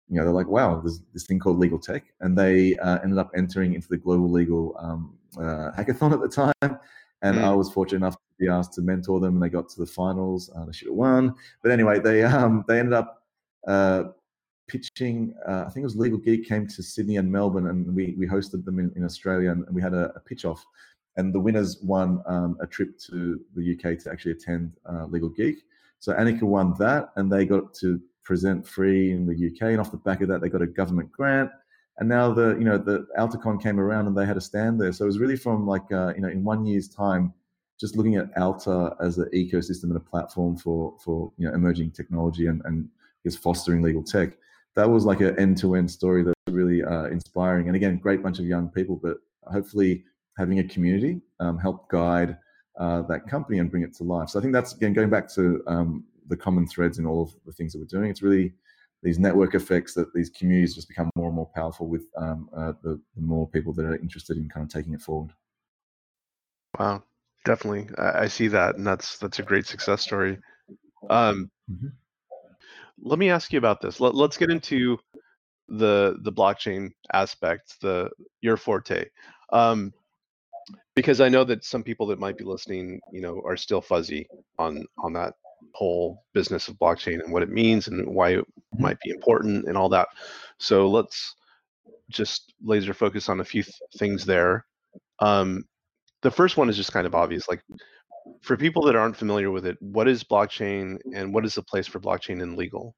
you know, they're like, wow, there's this thing called legal tech, and they uh, ended up entering into the global legal um, uh, hackathon at the time. And mm. I was fortunate enough to be asked to mentor them, and they got to the finals. Uh, they should have won, but anyway, they um, they ended up uh, pitching. Uh, I think it was Legal Geek came to Sydney and Melbourne, and we we hosted them in, in Australia, and, we had a, a, pitch off, and the winners won um, a trip to the UK to actually attend uh, Legal Geek. So Anika won that, and they got to present free in the UK, and off the back of that, they got a government grant. And now the you know the AltaCon came around and they had a stand there. So it was really from like uh, you know in one year's time just looking at ALITA as an ecosystem and a platform for for you know emerging technology and and is fostering legal tech. That was like an end to end story that was really uh, inspiring. And again, great bunch of young people, but hopefully having a community um, help guide uh, that company and bring it to life. So I think that's again going back to um, the common threads in all of the things that we're doing. It's really these network effects that these communities just become more and more powerful with um, uh, the, the more people that are interested in kind of taking it forward. Wow, definitely I, I, see that and that's that's a great success story um, mm-hmm. let me ask you about this let, let's get into the the blockchain aspect the your forte um, because i know that some people that might be listening you know are still fuzzy on on that whole business of blockchain and what it means and why it mm-hmm. might be important and all that so let's just laser focus on a few th- things there um, the first one is just kind of obvious. Like for people that aren't familiar with it, what is blockchain and what is the place for blockchain in legal?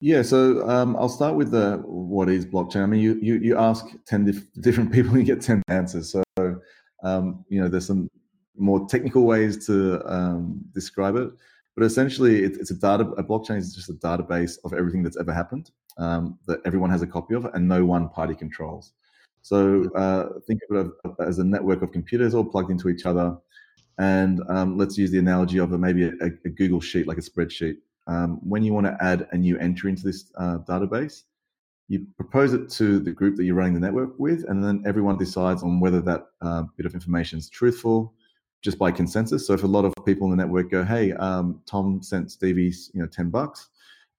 Yeah, so um, I'll start with the what is blockchain. I mean, you you, you ask ten dif- different people and you get ten answers. So um, you know, there's some more technical ways to um, describe it, but essentially, it, it's a data. A blockchain is just a database of everything that's ever happened um, that everyone has a copy of, and no one party controls. So uh, think of it as a network of computers all plugged into each other. And um, let's use the analogy of a, maybe a, a, Google sheet, like a spreadsheet. Um, when you want to add a new entry into this uh, database, you propose it to the group that you're running the network with, and then everyone decides on whether that uh, bit of information is truthful, just by consensus. So if a lot of people in the network go, "Hey, um, Tom sent Stevie, you know, ten bucks,"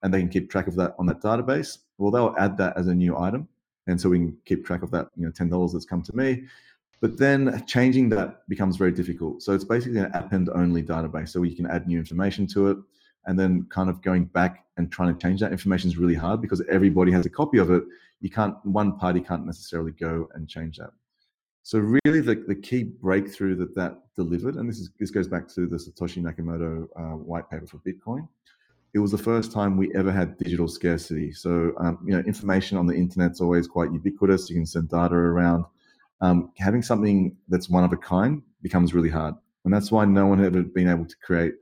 and they can keep track of that on that database, well, they'll add that as a new item. And so we can keep track of that you know $10 that's come to me. But then changing that becomes very difficult. So it's basically an append only database. So we can add new information to it and then kind of going back and trying to change that. Information is really hard because everybody has a copy of it. You can't one party can't necessarily go and change that so really the, the key breakthrough that that delivered and this is this goes back to the satoshi nakamoto uh, white paper for bitcoin it was the first time we ever had digital scarcity. So, um, you know, information on the internet's always quite ubiquitous. You can send data around. Um, having something that's one of a kind becomes really hard. And that's why no one had ever been able to create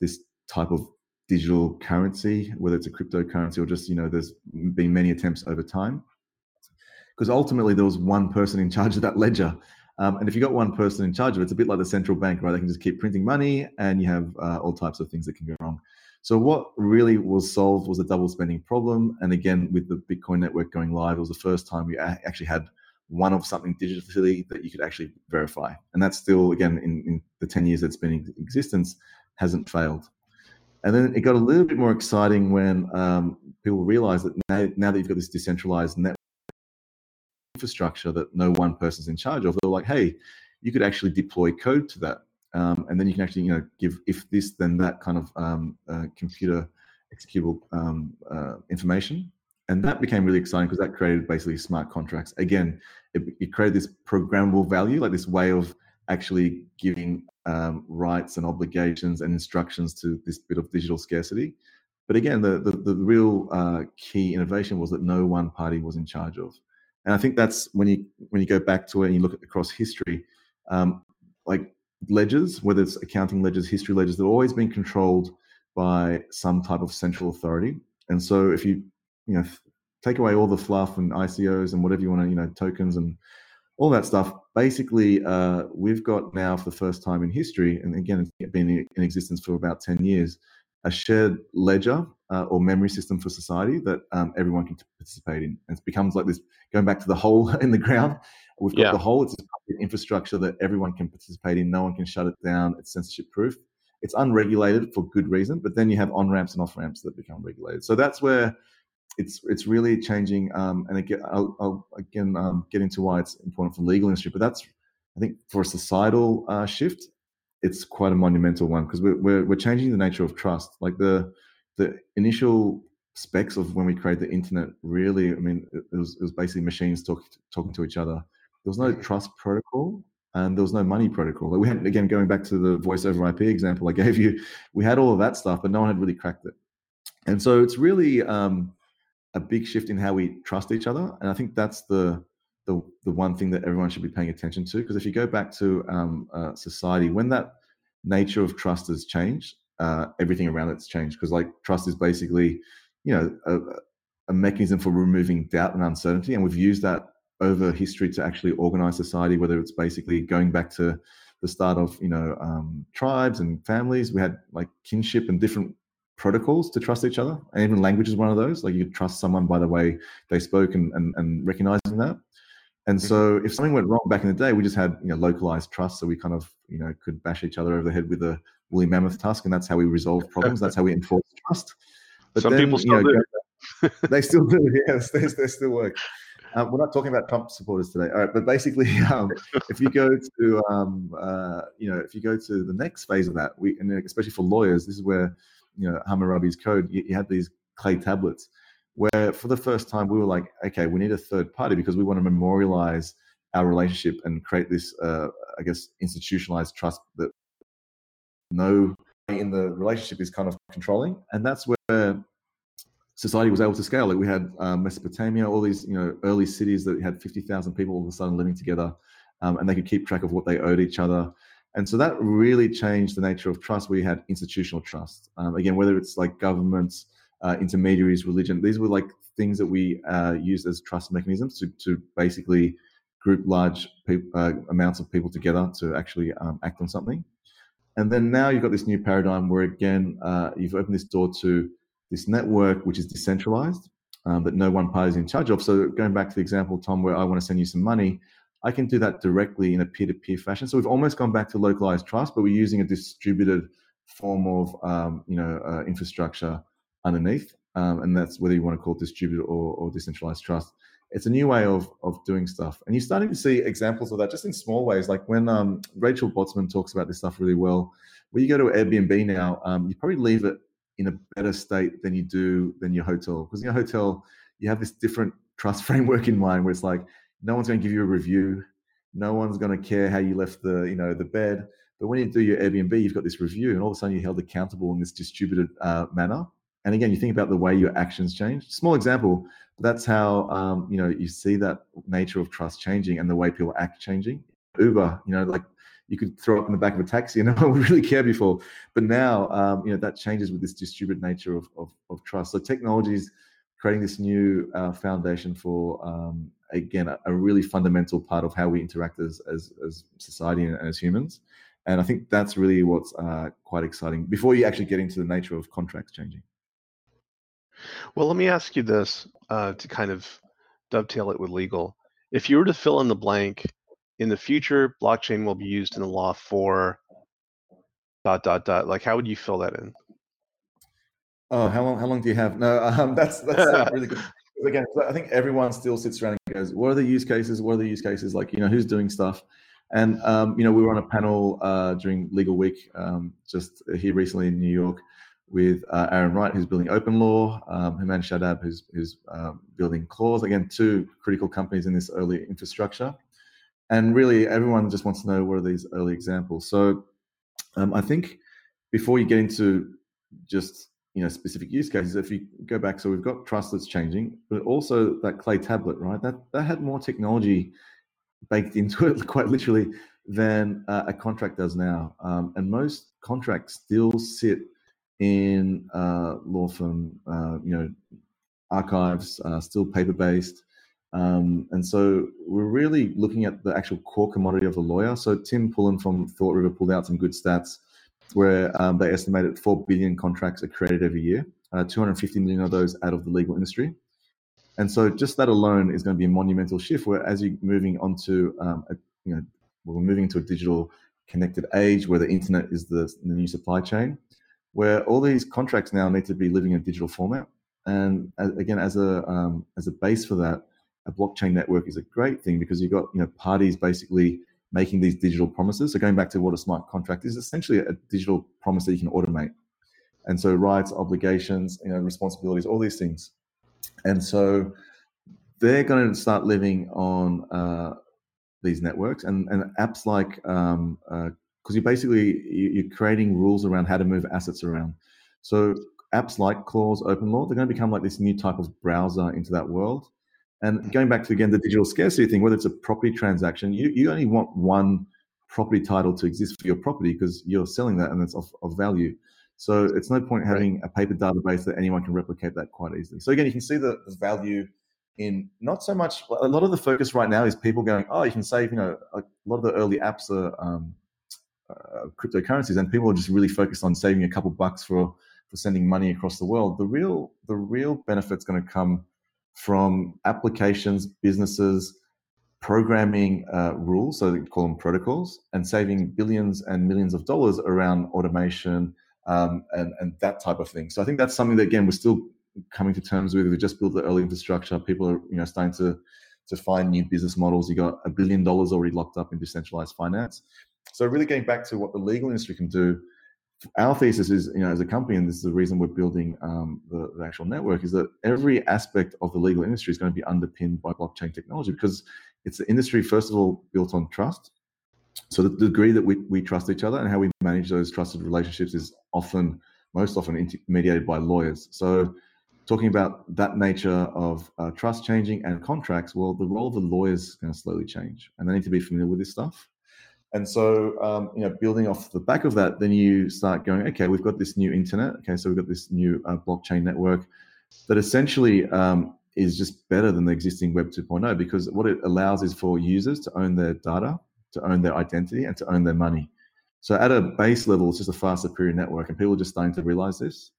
this type of digital currency, whether it's a cryptocurrency or just, you know, there's been many attempts over time. Because ultimately there was one person in charge of that ledger. Um, and if you got one person in charge of it, it's a bit like the central bank, right? They can just keep printing money, and you have uh, all types of things that can go wrong. So what really was solved was a double spending problem. And again, with the Bitcoin network going live, it was the first time we actually had one of something digitally that you could actually verify. And that's still, again, in, in the 10 years that's been in existence, hasn't failed. And then it got a little bit more exciting when um, people realized that now, now that you've got this decentralized network infrastructure that no one person's in charge of, they're like, hey, you could actually deploy code to that. Um, and then you can actually, you know, give if this, then that kind of um, uh, computer executable um, uh, information. And that became really exciting because that created basically smart contracts. Again, it, it, created this programmable value, like this way of actually giving um, rights and obligations and instructions to this bit of digital scarcity. But again, the, the, the real uh, key innovation was that no one party was in charge of. And I think that's when you when you go back to it and you look at across history, um, like ledgers, whether it's accounting ledgers, history ledgers, they've always been controlled by some type of central authority. And so if you you know take away all the fluff and ICOs and whatever you want to you know tokens and all that stuff, basically uh, we've got now for the first time in history, and again it's been in existence for about ten years, a shared ledger uh, or memory system for society that um, everyone can participate in. And it becomes like this going back to the hole in the ground. We've got yeah. the hole, it's infrastructure that everyone can participate in, no one can shut it down, it's censorship proof. It's unregulated for good reason, but then you have on ramps and off ramps that become regulated. So that's where it's it's really changing. Um, and again, I'll, I'll again um, get into why it's important for the legal industry, but that's I think for a societal uh, shift, it's quite a monumental one because we're, we're, we're changing the nature of trust. Like the the initial specs of when we created the internet really, I mean, it was, it was basically machines talk, talking to each other. There was no trust protocol and there was no money protocol. Like we had again going back to the voice over IP example I gave you. We had all of that stuff, but no one had really cracked it. And so it's really um, a big shift in how we trust each other. And I think that's the the, the one thing that everyone should be paying attention to. Because if you go back to um, uh, society, when that nature of trust has changed, uh, everything around it's changed. Because like trust is basically, you know, a, a, mechanism for removing doubt and uncertainty, and we've used that over history to actually organize society. Whether it's basically going back to the start of you know um, tribes and families, we had like kinship and different protocols to trust each other, and even language is one of those. Like you could trust someone by the way they spoke and and, and recognizing that. And mm-hmm. so if something went wrong back in the day, we just had you know localized trust, so we kind of you know could bash each other over the head with a woolly mammoth tusk, and that's how we resolve problems. That's how we enforce trust. But Some then, people still you know, do. they still do. Yes, they, they still work. Um, we're not talking about Trump supporters today. All right, but basically, um, if you go to um, uh, you know if you go to the next phase of that, we and especially for lawyers, this is where you know Hammurabi's code. You, you had these clay tablets where for the first time we were like, okay, we need a third party because we want to memorialize our relationship and create this, uh, I guess, institutionalized trust that no in the relationship is kind of controlling, and that's where society was able to scale. Like we had um, Mesopotamia, all these you know early cities that had fifty thousand people all of a sudden living together, um, and they could keep track of what they owed each other. And so that really changed the nature of trust. We had institutional trust. Um, again, whether it's like governments, uh, intermediaries, religion. These were like things that we uh, used as trust mechanisms to, to basically group large pe- uh, amounts of people together to actually um, act on something. And then now you've got this new paradigm where, again, uh, you've opened this door to this network which is decentralized, um, that no one party is in charge of. So, going back to the example, Tom, where I want to send you some money, I can do that directly in a peer to peer fashion. So, we've almost gone back to localized trust, but we're using a distributed form of um, you know uh, infrastructure underneath. Um, and that's whether you want to call it distributed or, or decentralized trust. It's a new way of of doing stuff, and you're starting to see examples of that just in small ways. Like when um, Rachel Botsman talks about this stuff really well. When you go to Airbnb now, um, you probably leave it in a better state than you do than your hotel, because in your hotel you have this different trust framework in mind, where it's like no one's going to give you a review, no one's going to care how you left the you know the bed. But when you do your Airbnb, you've got this review, and all of a sudden you're held accountable in this distributed uh, manner and again, you think about the way your actions change. Small example, that's how um, you know you see that nature of trust changing and the way people act changing. Uber, you know, like you could throw up in the back of a taxi and no one would really care before, but now um, you know that changes with this distributed nature of, of, of trust. So technology is creating this new uh, foundation for um, again a, a, really fundamental part of how we interact as as, as society and as humans. And I think that's really what's uh, quite exciting before you actually get into the nature of contracts changing. Well, let me ask you this uh, to kind of dovetail it with legal. If you were to fill in the blank, in the future, blockchain will be used in the law for dot dot dot. Like, how would you fill that in? Oh, how long? How long do you have? No, um, that's that's really good. Again, I think everyone still sits around and goes, "What are the use cases? What are the use cases? Like, you know, who's doing stuff?" And um, you know, we were on a panel uh, during Legal Week um, just here recently in New York with uh, Aaron Wright, who's building OpenLaw, um, Houman Shadab, who's, who's uh, building Clause. Again, two critical companies in this early infrastructure. And really, everyone just wants to know what are these early examples. So um, I think before you get into just you know specific use cases, if you go back, so we've got trust that's changing, but also that clay tablet, right? That that had more technology baked into it, quite literally, than uh, a contract does now. Um, and most contracts still sit in uh, law firm, uh, you know, archives, uh, still paper based. Um, and so we're really looking at the actual core commodity of the lawyer. So Tim Pullan from ThoughtRiver pulled out some good stats where um, they estimated 4 billion contracts are created every year, uh, 250 million of those out of the legal industry. And so just that alone is going to be a monumental shift where as you're moving onto, um, a, you know, we're moving into a digital connected age where the internet is the, the new supply chain, where all these contracts now need to be living in digital format. And again, as a, um, as a base for that, a blockchain network is a great thing because you've got you know parties basically making these digital promises. So going back to what a smart contract is, essentially a digital promise that you can automate. And so rights, obligations, you know, responsibilities, all these things. And so they're going to start living on uh, these networks and, and apps like um, uh, because you're basically you're creating rules around how to move assets around. So apps like Clause, OpenLaw, they're going to become like this new type of browser into that world. And going back to again the digital scarcity thing, whether it's a property transaction, you, you only want one property title to exist for your property because you're selling that and it's of, of value. So it's no point having right. a paper database that anyone can replicate that quite easily. So again, you can see the, the value in not so much. A lot of the focus right now is people going, oh, you can save. You know, a lot of the early apps are um, uh, cryptocurrencies, and people are just really focused on saving a couple bucks for for sending money across the world. The real the real benefit's going to come from applications, businesses, programming uh, rules, so they call them protocols, and saving billions and millions of dollars around automation um, and, and that type of thing. So I think that's something that again we're still coming to terms with. We just built the early infrastructure. People are you know starting to to find new business models. You got a billion dollars already locked up in decentralized finance. So really getting back to what the legal industry can do our thesis is, you know, as a company, and this is the reason we're building um, the, the, actual network, is that every aspect of the legal industry is going to be underpinned by blockchain technology because it's the industry, first of all, built on trust. So the degree that we, we trust each other and how we manage those trusted relationships is often, most often, mediated by lawyers. So talking about that nature of uh, trust changing and contracts, well, the role of the lawyers is going to slowly change, and they need to be familiar with this stuff. And so, um, you know, building off the back of that, then you start going, okay, we've got this new internet. Okay, so we've got this new uh, blockchain network that essentially um, is just better than the existing Web 2.0 because what it allows is for users to own their data, to own their identity, and to own their money. So at a base level, it's just a far superior network, and people are just starting to realize this.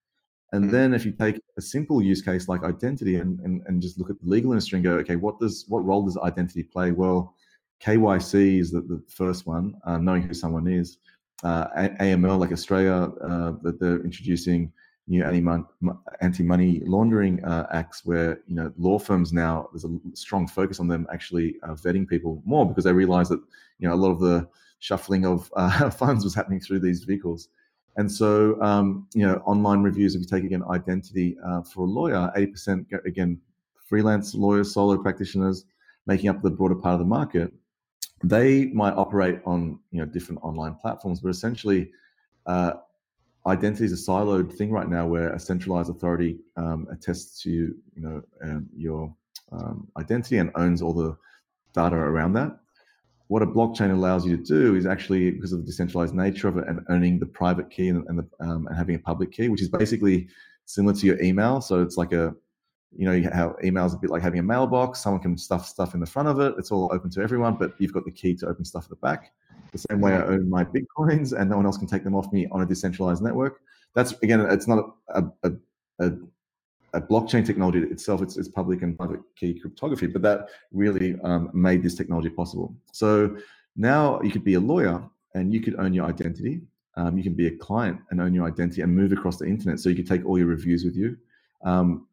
And mm-hmm. then if you take a simple use case like identity and, and, and just look at the legal industry and go, okay, what does what role does identity play? Well, KYC is the, the first one, uh, knowing who someone is. Uh, AML, like Australia, uh, that they're introducing new anti-money laundering uh, acts, where you know law firms now there's a strong focus on them actually uh, vetting people more because they realize that you know a lot of the shuffling of uh, funds was happening through these vehicles. And so, um, you know, online reviews, if you take again identity for a lawyer, 80% again, freelance lawyers, solo practitioners, making up the broader part of the market they might operate on you know different online platforms, but essentially, uh, identity is a siloed thing right now, where a centralized authority um, attests to you know um, your um, identity and owns all the data around that. What a blockchain allows you to do is actually, because of the decentralized nature of it, and owning the private key and, and, the, um, and having a public key, which is basically similar to your email. So it's like a you know, how emails a bit like having a mailbox. Someone can stuff stuff in the front of it. It's all open to everyone, but you've got the key to open stuff at the back. The same way I own my bitcoins, and no one else can take them off me on a decentralized network. That's again, it's not a, a, a, a blockchain technology itself. It's, it's public and private key cryptography, but that really um, made this technology possible. So now you could be a lawyer and you could own your identity. Um, you can be a client and own your identity and move across the internet. So you could take all your reviews with you. Um,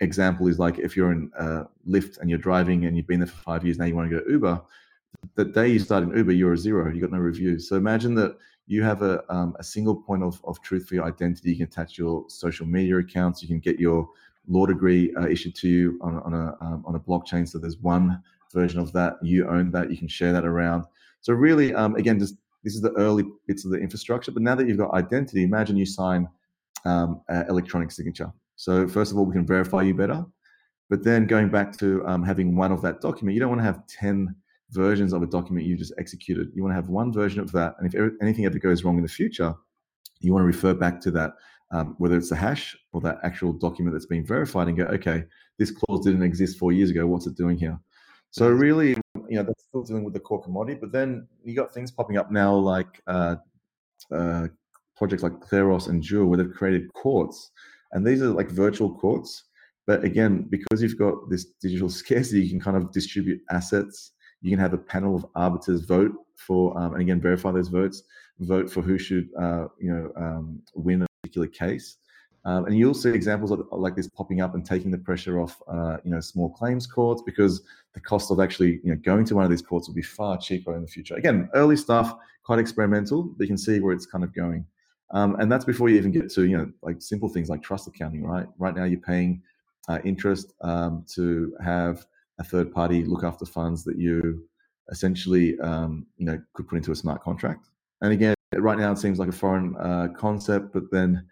example is like if you're in a Lyft and you're driving and you've been there for five years, now you want to go to Uber. The day you start in Uber, you're a zero. You got no reviews. So imagine that you have a, um, a single point of, of truth for your identity. You can attach your social media accounts. You can get your law degree uh, issued to you on, on a um, on a blockchain. So there's one version of that. You own that. You can share that around. So really, um, again, just this is the early bits of the infrastructure. But now that you've got identity, imagine you sign um, electronic signature. So first of all, we can verify you better. But then going back to um, having one of that document, you don't want to have 10 versions of a document you just executed. You want to have one version of that. And if anything ever goes wrong in the future, you want to refer back to that, um, whether it's the hash or that actual document that's been verified and go, okay, this clause didn't exist four years ago. What's it doing here? So really, you know, that's still dealing with the core commodity. But then you got things popping up now like uh, uh, projects like Kleros and Jur, where they've created courts and these are like virtual courts. But again, because you've got this digital scarcity, you can kind of distribute assets. You can have a panel of arbiters vote for, um, and again, verify those votes, vote for who should, uh, you know, um, win a particular case. Um, and you'll see examples of, like this popping up and taking the pressure off, uh, you know, small claims courts because the cost of actually, you know, going to one of these courts will be far cheaper in the future. Again, early stuff, quite experimental, but you can see where it's kind of going. Um, and that's before you even get to you know like simple things like trust accounting, right? Right now you're paying uh, interest um, to have a third party look after funds that you essentially um, you know could put into a smart contract. And again, right now it seems like a foreign uh, concept, but then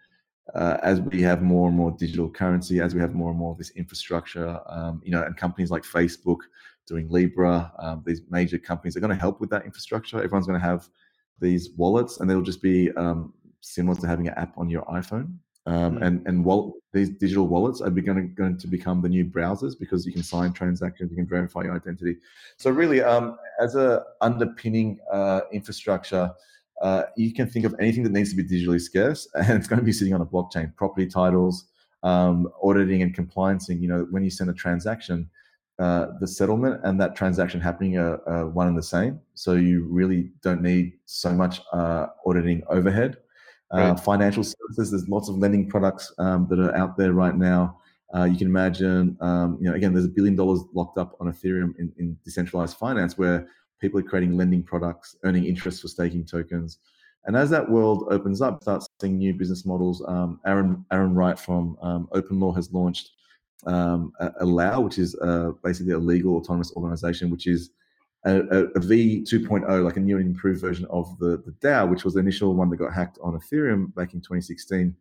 uh, as we have more and more digital currency, as we have more and more of this infrastructure, um, you know, and companies like Facebook doing Libra, um, these major companies are going to help with that infrastructure. Everyone's going to have these wallets, and they'll just be um, similar to having an app on your iPhone. Um, mm-hmm. And and wallet, these digital wallets are going, going to become the new browsers because you can sign transactions, you can verify your identity. So really, um, as a underpinning uh, infrastructure, uh, you can think of anything that needs to be digitally scarce, and it's going to be sitting on a blockchain. Property titles, um, auditing, and compliancing. You know, when you send a transaction, uh, the settlement and that transaction happening are, are, one and the same. So you really don't need so much uh, auditing overhead. Right. Uh, financial services, there's lots of lending products um, that are out there right now. Uh, you can imagine, um, you know, again, there's a billion dollars locked up on Ethereum in, in, decentralized finance where people are creating lending products, earning interest for staking tokens. And as that world opens up, starts seeing new business models. Um, Aaron Aaron Wright from um, OpenLaw has launched um, LAO, which is uh, basically a legal autonomous organization, which is a a, a V 2.0, like a new and improved version of the, the DAO, which was the initial one that got hacked on Ethereum back in 2016,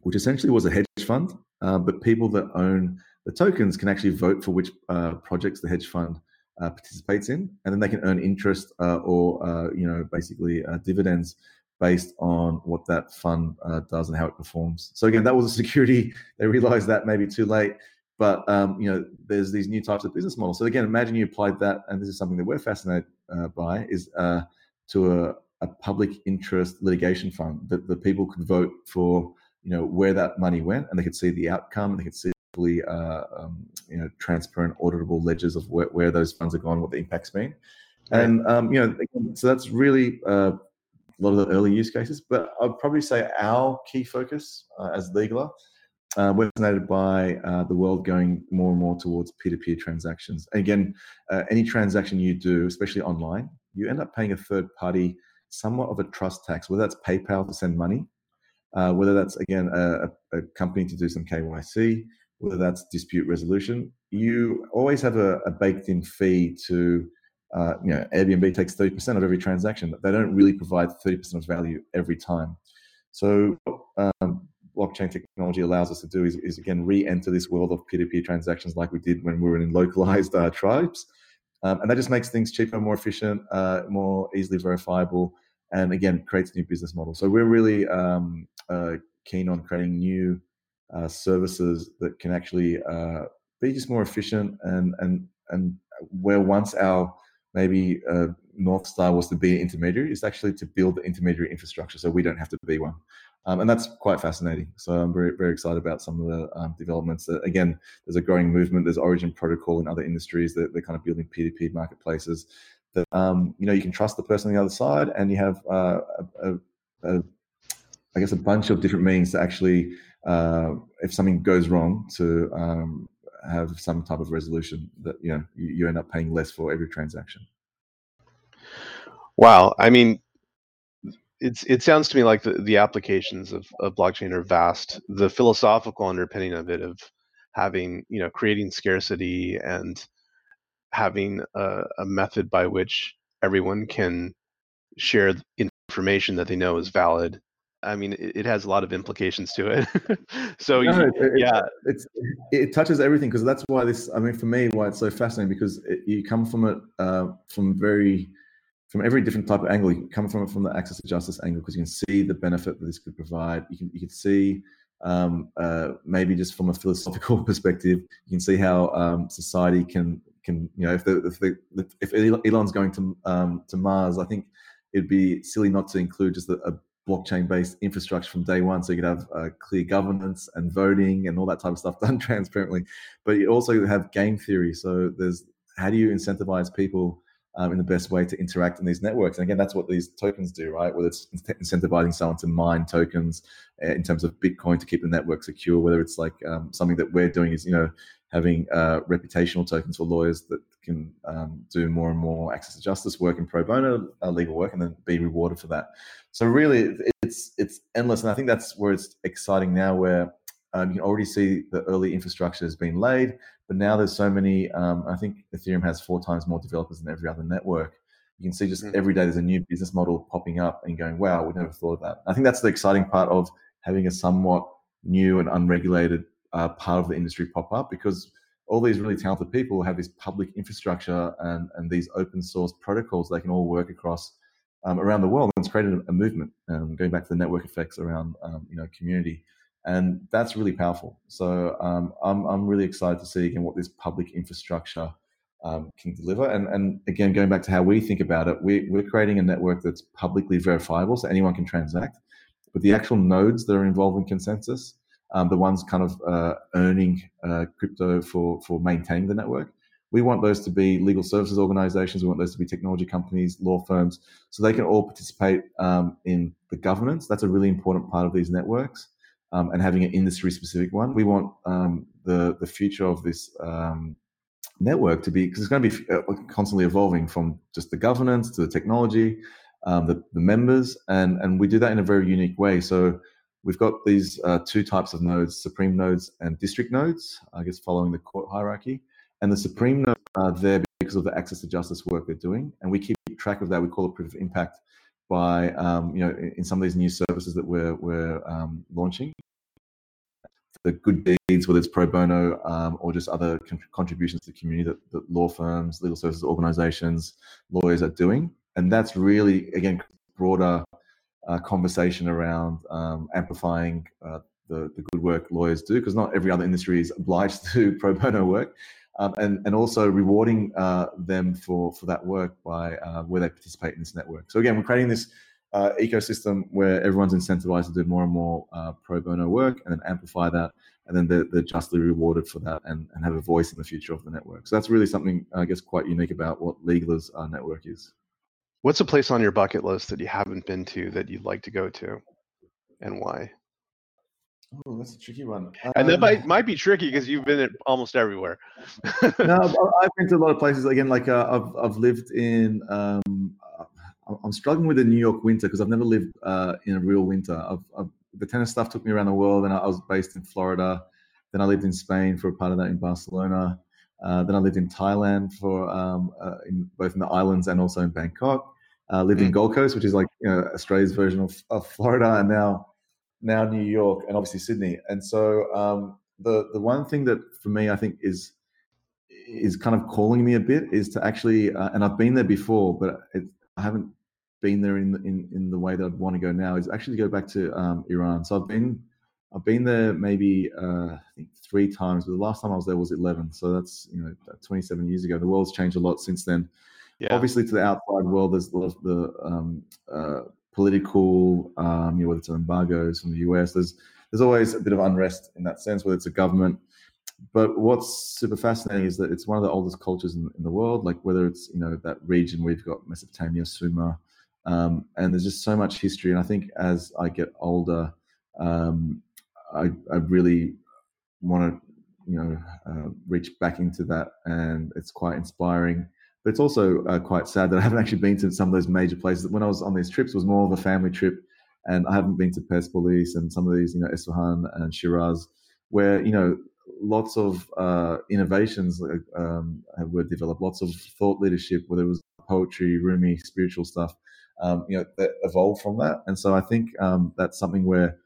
which essentially was a hedge fund. Uh, but people that own the tokens can actually vote for which uh, projects the hedge fund uh, participates in, and then they can earn interest uh, or uh, you know basically uh, dividends based on what that fund does and how it performs. So again, that was a security. They realized that maybe too late. But um, you know, there's these new types of business models. So again, imagine you applied that, and this is something that we're fascinated uh, by, is uh, to a, a, public interest litigation fund that the people could vote for, you know, where that money went, and they could see the outcome, and they could see fully, uh, um, you know, transparent, auditable ledgers of where, where, those funds are gone, what the impact's been, and um, you know, so that's really uh, a lot of the early use cases. But I'd probably say our key focus uh, as Legaler uh, we're fascinated by uh, the world going more and more towards peer-to-peer transactions. Again, uh, any transaction you do, especially online, you end up paying a third party somewhat of a trust tax, whether that's PayPal to send money, uh, whether that's again a, a, company to do some KYC, whether that's dispute resolution. You always have a, a baked-in fee to. Uh, you know, Airbnb takes 30% of every transaction. They don't really provide 30% of value every time. So, um, blockchain technology allows us to do is, is again re-enter this world of peer-to-peer transactions like we did when we were in localized uh, tribes um, and that just makes things cheaper more efficient uh, more easily verifiable and again creates new business models so we're really um, uh, keen on creating new uh, services that can actually uh, be just more efficient and and and where once our maybe uh, North Star was to be an intermediary, is actually to build the intermediary infrastructure so we don't have to be one. Um, and that's quite fascinating. So I'm very, very excited about some of the um, developments. That, again, there's a growing movement. There's Origin Protocol in other industries that they're kind of building P2P marketplaces. That um, you know you can trust the person on the other side, and you have uh, a, a, I guess a bunch of different means to actually, uh, if something goes wrong, to um, have some type of resolution that you know you, you end up paying less for every transaction. Wow, I mean, it's it sounds to me like the, the applications of, of blockchain are vast. The philosophical underpinning of it of having you know creating scarcity and having a, a method by which everyone can share information that they know is valid I mean, it, it, has a lot of implications to it. so no, you, it, yeah, it's it touches everything because that's why this. I mean, for me, why it's so fascinating because it, you come from it uh, from very from every different type of angle. You can come from it from the access to justice angle because you can see the benefit that this could provide. You can you can see um, uh, maybe just from a philosophical perspective, you can see how um, society can can you know if the if, the, if Elon's going to um, to Mars, I think it'd be silly not to include just a, a blockchain based infrastructure from day one so you could have uh, clear governance and voting and all that type of stuff done transparently but you also have game theory so there's how do you incentivize people um, in the best way to interact in these networks. And again that's what these tokens do right? Whether it's incentivizing someone to mine tokens uh, in terms of bitcoin to keep the network secure whether it's like um, something that we're doing is you know having uh, reputational tokens for lawyers that can um, do more and more access to justice work and pro bono uh, legal work and then be rewarded for that. So really, it's it's endless, and I think that's where it's exciting now, where um, you can already see the early infrastructure has been laid, but now there's so many. Um, I think Ethereum has four times more developers than every other network. You can see just mm-hmm. every day there's a new business model popping up and going, wow, we never thought of that. I think that's the exciting part of having a somewhat new and unregulated uh, part of the industry pop up because all these really talented people have this public infrastructure and, and these open source protocols they can all work across um, around the world. And it's created a movement, um, going back to the network effects around um, you know community, and that's really powerful. So um, I'm I'm really excited to see again what this public infrastructure um, can deliver. And and again, going back to how we think about it, we we're creating a network that's publicly verifiable, so anyone can transact. But the actual nodes that are involved in consensus um, the ones kind of uh, earning uh, crypto for for maintaining the network. We want those to be legal services organizations. We want those to be technology companies, law firms, so they can all participate um, in the governance. That's a really important part of these networks, um, and having an industry specific one. We want um, the the future of this um, network to be because it's going to be uh, constantly evolving from just the governance to the technology, um, the, the members, and and we do that in a very unique way. So We've got these uh, two types of nodes, supreme nodes and district nodes, I guess following the court hierarchy. And the supreme nodes are there because of the access to justice work they're doing. And we keep track of that. We call it proof of impact by, um, you know, in some of these new services that we're, we're um, launching. The good deeds, whether it's pro bono um, or just other con- contributions to the community that, that law firms, legal services organizations, lawyers are doing. And that's really, again, broader uh, conversation around um, amplifying uh, the, the good work lawyers do, because not every other industry is obliged to do pro bono work, um, and and also rewarding uh, them for for that work by uh, where they participate in this network. So again, we're creating this uh, ecosystem where everyone's incentivized to do more and more uh, pro bono work, and then amplify that, and then they're, they're justly rewarded for that, and, and have a voice in the future of the network. So that's really something I guess quite unique about what Legaler's network is. What's a place on your bucket list that you haven't been to that you'd like to go to, and why? Oh, that's a tricky one. And that might um, might be tricky because you've been at almost everywhere. no, I've been to a lot of places. Again, like uh, I've I've lived in. Um, I'm struggling with the New York winter because I've never lived uh, in a real winter. I've, I've, the tennis stuff took me around the world, and I was based in Florida. Then I lived in Spain for a part of that in Barcelona. Uh, then I lived in Thailand for um, uh, in both in the islands and also in Bangkok uh, lived in mm. Gold Coast, which is like you know Australia's version of, of Florida, and now now New York, and obviously Sydney. And so um, the the one thing that for me I think is is kind of calling me a bit is to actually, uh, and I've been there before, but it, I haven't been there in, in in the way that I'd want to go now. Is actually to go back to um, Iran. So I've been I've been there maybe uh, I think three times, but the last time I was there was 11. So that's you know 27 years ago. The world's changed a lot since then. Yeah. Obviously, to the outside world, there's a lot of the um, uh, political, um, you know, whether it's embargoes from the US. There's there's always a bit of unrest in that sense, whether it's a government. But what's super fascinating is that it's one of the oldest cultures in, in the world. Like whether it's you know that region we've got Mesopotamia, Sumer, um, and there's just so much history. And I think as I get older, um, I, I really want to you know uh, reach back into that, and it's quite inspiring. But it's also uh, quite sad that I haven't actually been to some of those major places. When I was on these trips, it was more of a family trip, and I haven't been to Persepolis and some of these, you know, Isfahan and Shiraz, where you know lots of uh, innovations um, were developed, lots of thought leadership, whether it was poetry, Rumi, spiritual stuff, um, you know, that evolved from that. And so I think um, that's something where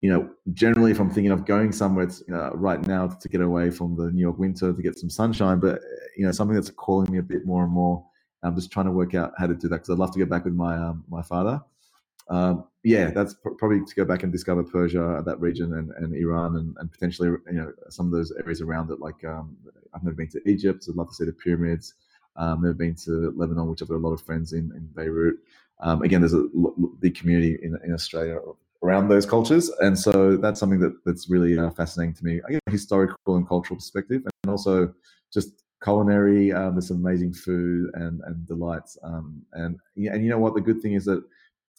you know, generally, if I'm thinking of going somewhere, right now to get away from the New York winter to get some sunshine, but you know, something that's calling me a bit more and more. I'm just trying to work out how to do that because I'd love to go back with my um, my father. Um, yeah, that's pr- probably to go back and discover Persia, that region, and, and Iran, and, and, potentially you know some of those areas around it. Like um, I've never been to Egypt, so I'd love to see the pyramids. Um, never been to Lebanon, which I've got a lot of friends in in Beirut. Um, again, there's a big community in, in Australia around those cultures. And so that's something that, that's really uh, fascinating to me, I guess, historical and cultural perspective, and also just culinary. Um, there's some amazing food and, and delights. Um, and, and you know what? The good thing is that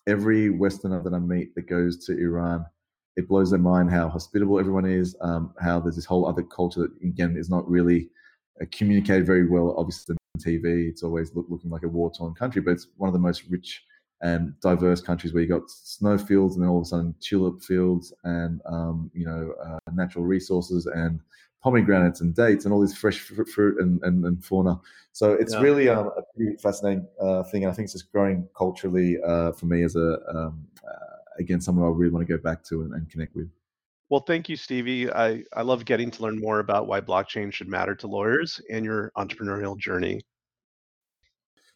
every Westerner that I meet that goes to Iran, it blows their mind how hospitable everyone is, um, how there's this whole other culture that, again, is not really uh, communicated very well, obviously, on TV. It's always look, looking like a war torn country, but it's one of the most rich and diverse countries where you got snow fields and then all of a sudden tulip fields and um, you know uh, natural resources and pomegranates and dates and all this fresh fruit and, and, and fauna. So it's yeah. really um, a pretty fascinating uh, thing. And I think it's just growing culturally uh, for me as a, um, uh, again, somewhere I really want to go back to and, and, connect with. Well, thank you, Stevie. I, I love getting to learn more about why blockchain should matter to lawyers and your entrepreneurial journey.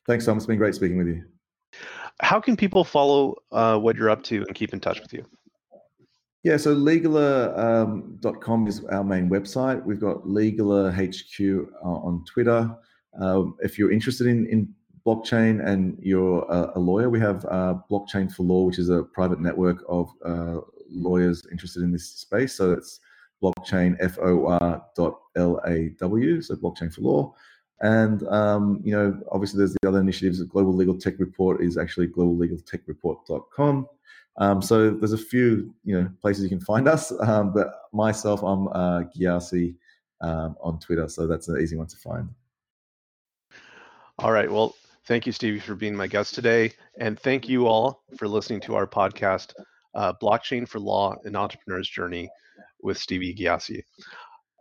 Thanks, Tom. It's been great speaking with you. How can people follow uh, what you're up to and keep in touch with you? Yeah, so legaler.com um, is our main website. We've got Legaler HQ uh, on Twitter. Um, if you're interested in, in blockchain and you're a, a lawyer, we have uh, Blockchain for Law, which is a private network of uh, lawyers interested in this space. So it's blockchain, F-O-R dot L-A-W, so Blockchain for Law. And um, you know, obviously, there's the other initiatives. The Global Legal Tech Report is actually globallegaltechreport.com. Um, so there's a few you know places you can find us. Um, but myself, I'm uh, Ghiassi um, on Twitter, so that's an easy one to find. All right. Well, thank you, Stevie, for being my guest today, and thank you all for listening to our podcast, uh, "Blockchain for Law: An Entrepreneur's Journey" with Stevie Ghiassi.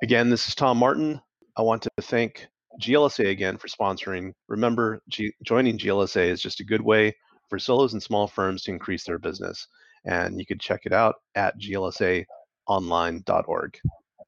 Again, this is Tom Martin. I want to thank GLSA again for sponsoring. Remember, G- joining GLSA is just a good way for solos and small firms to increase their business. And you could check it out at glsaonline.org.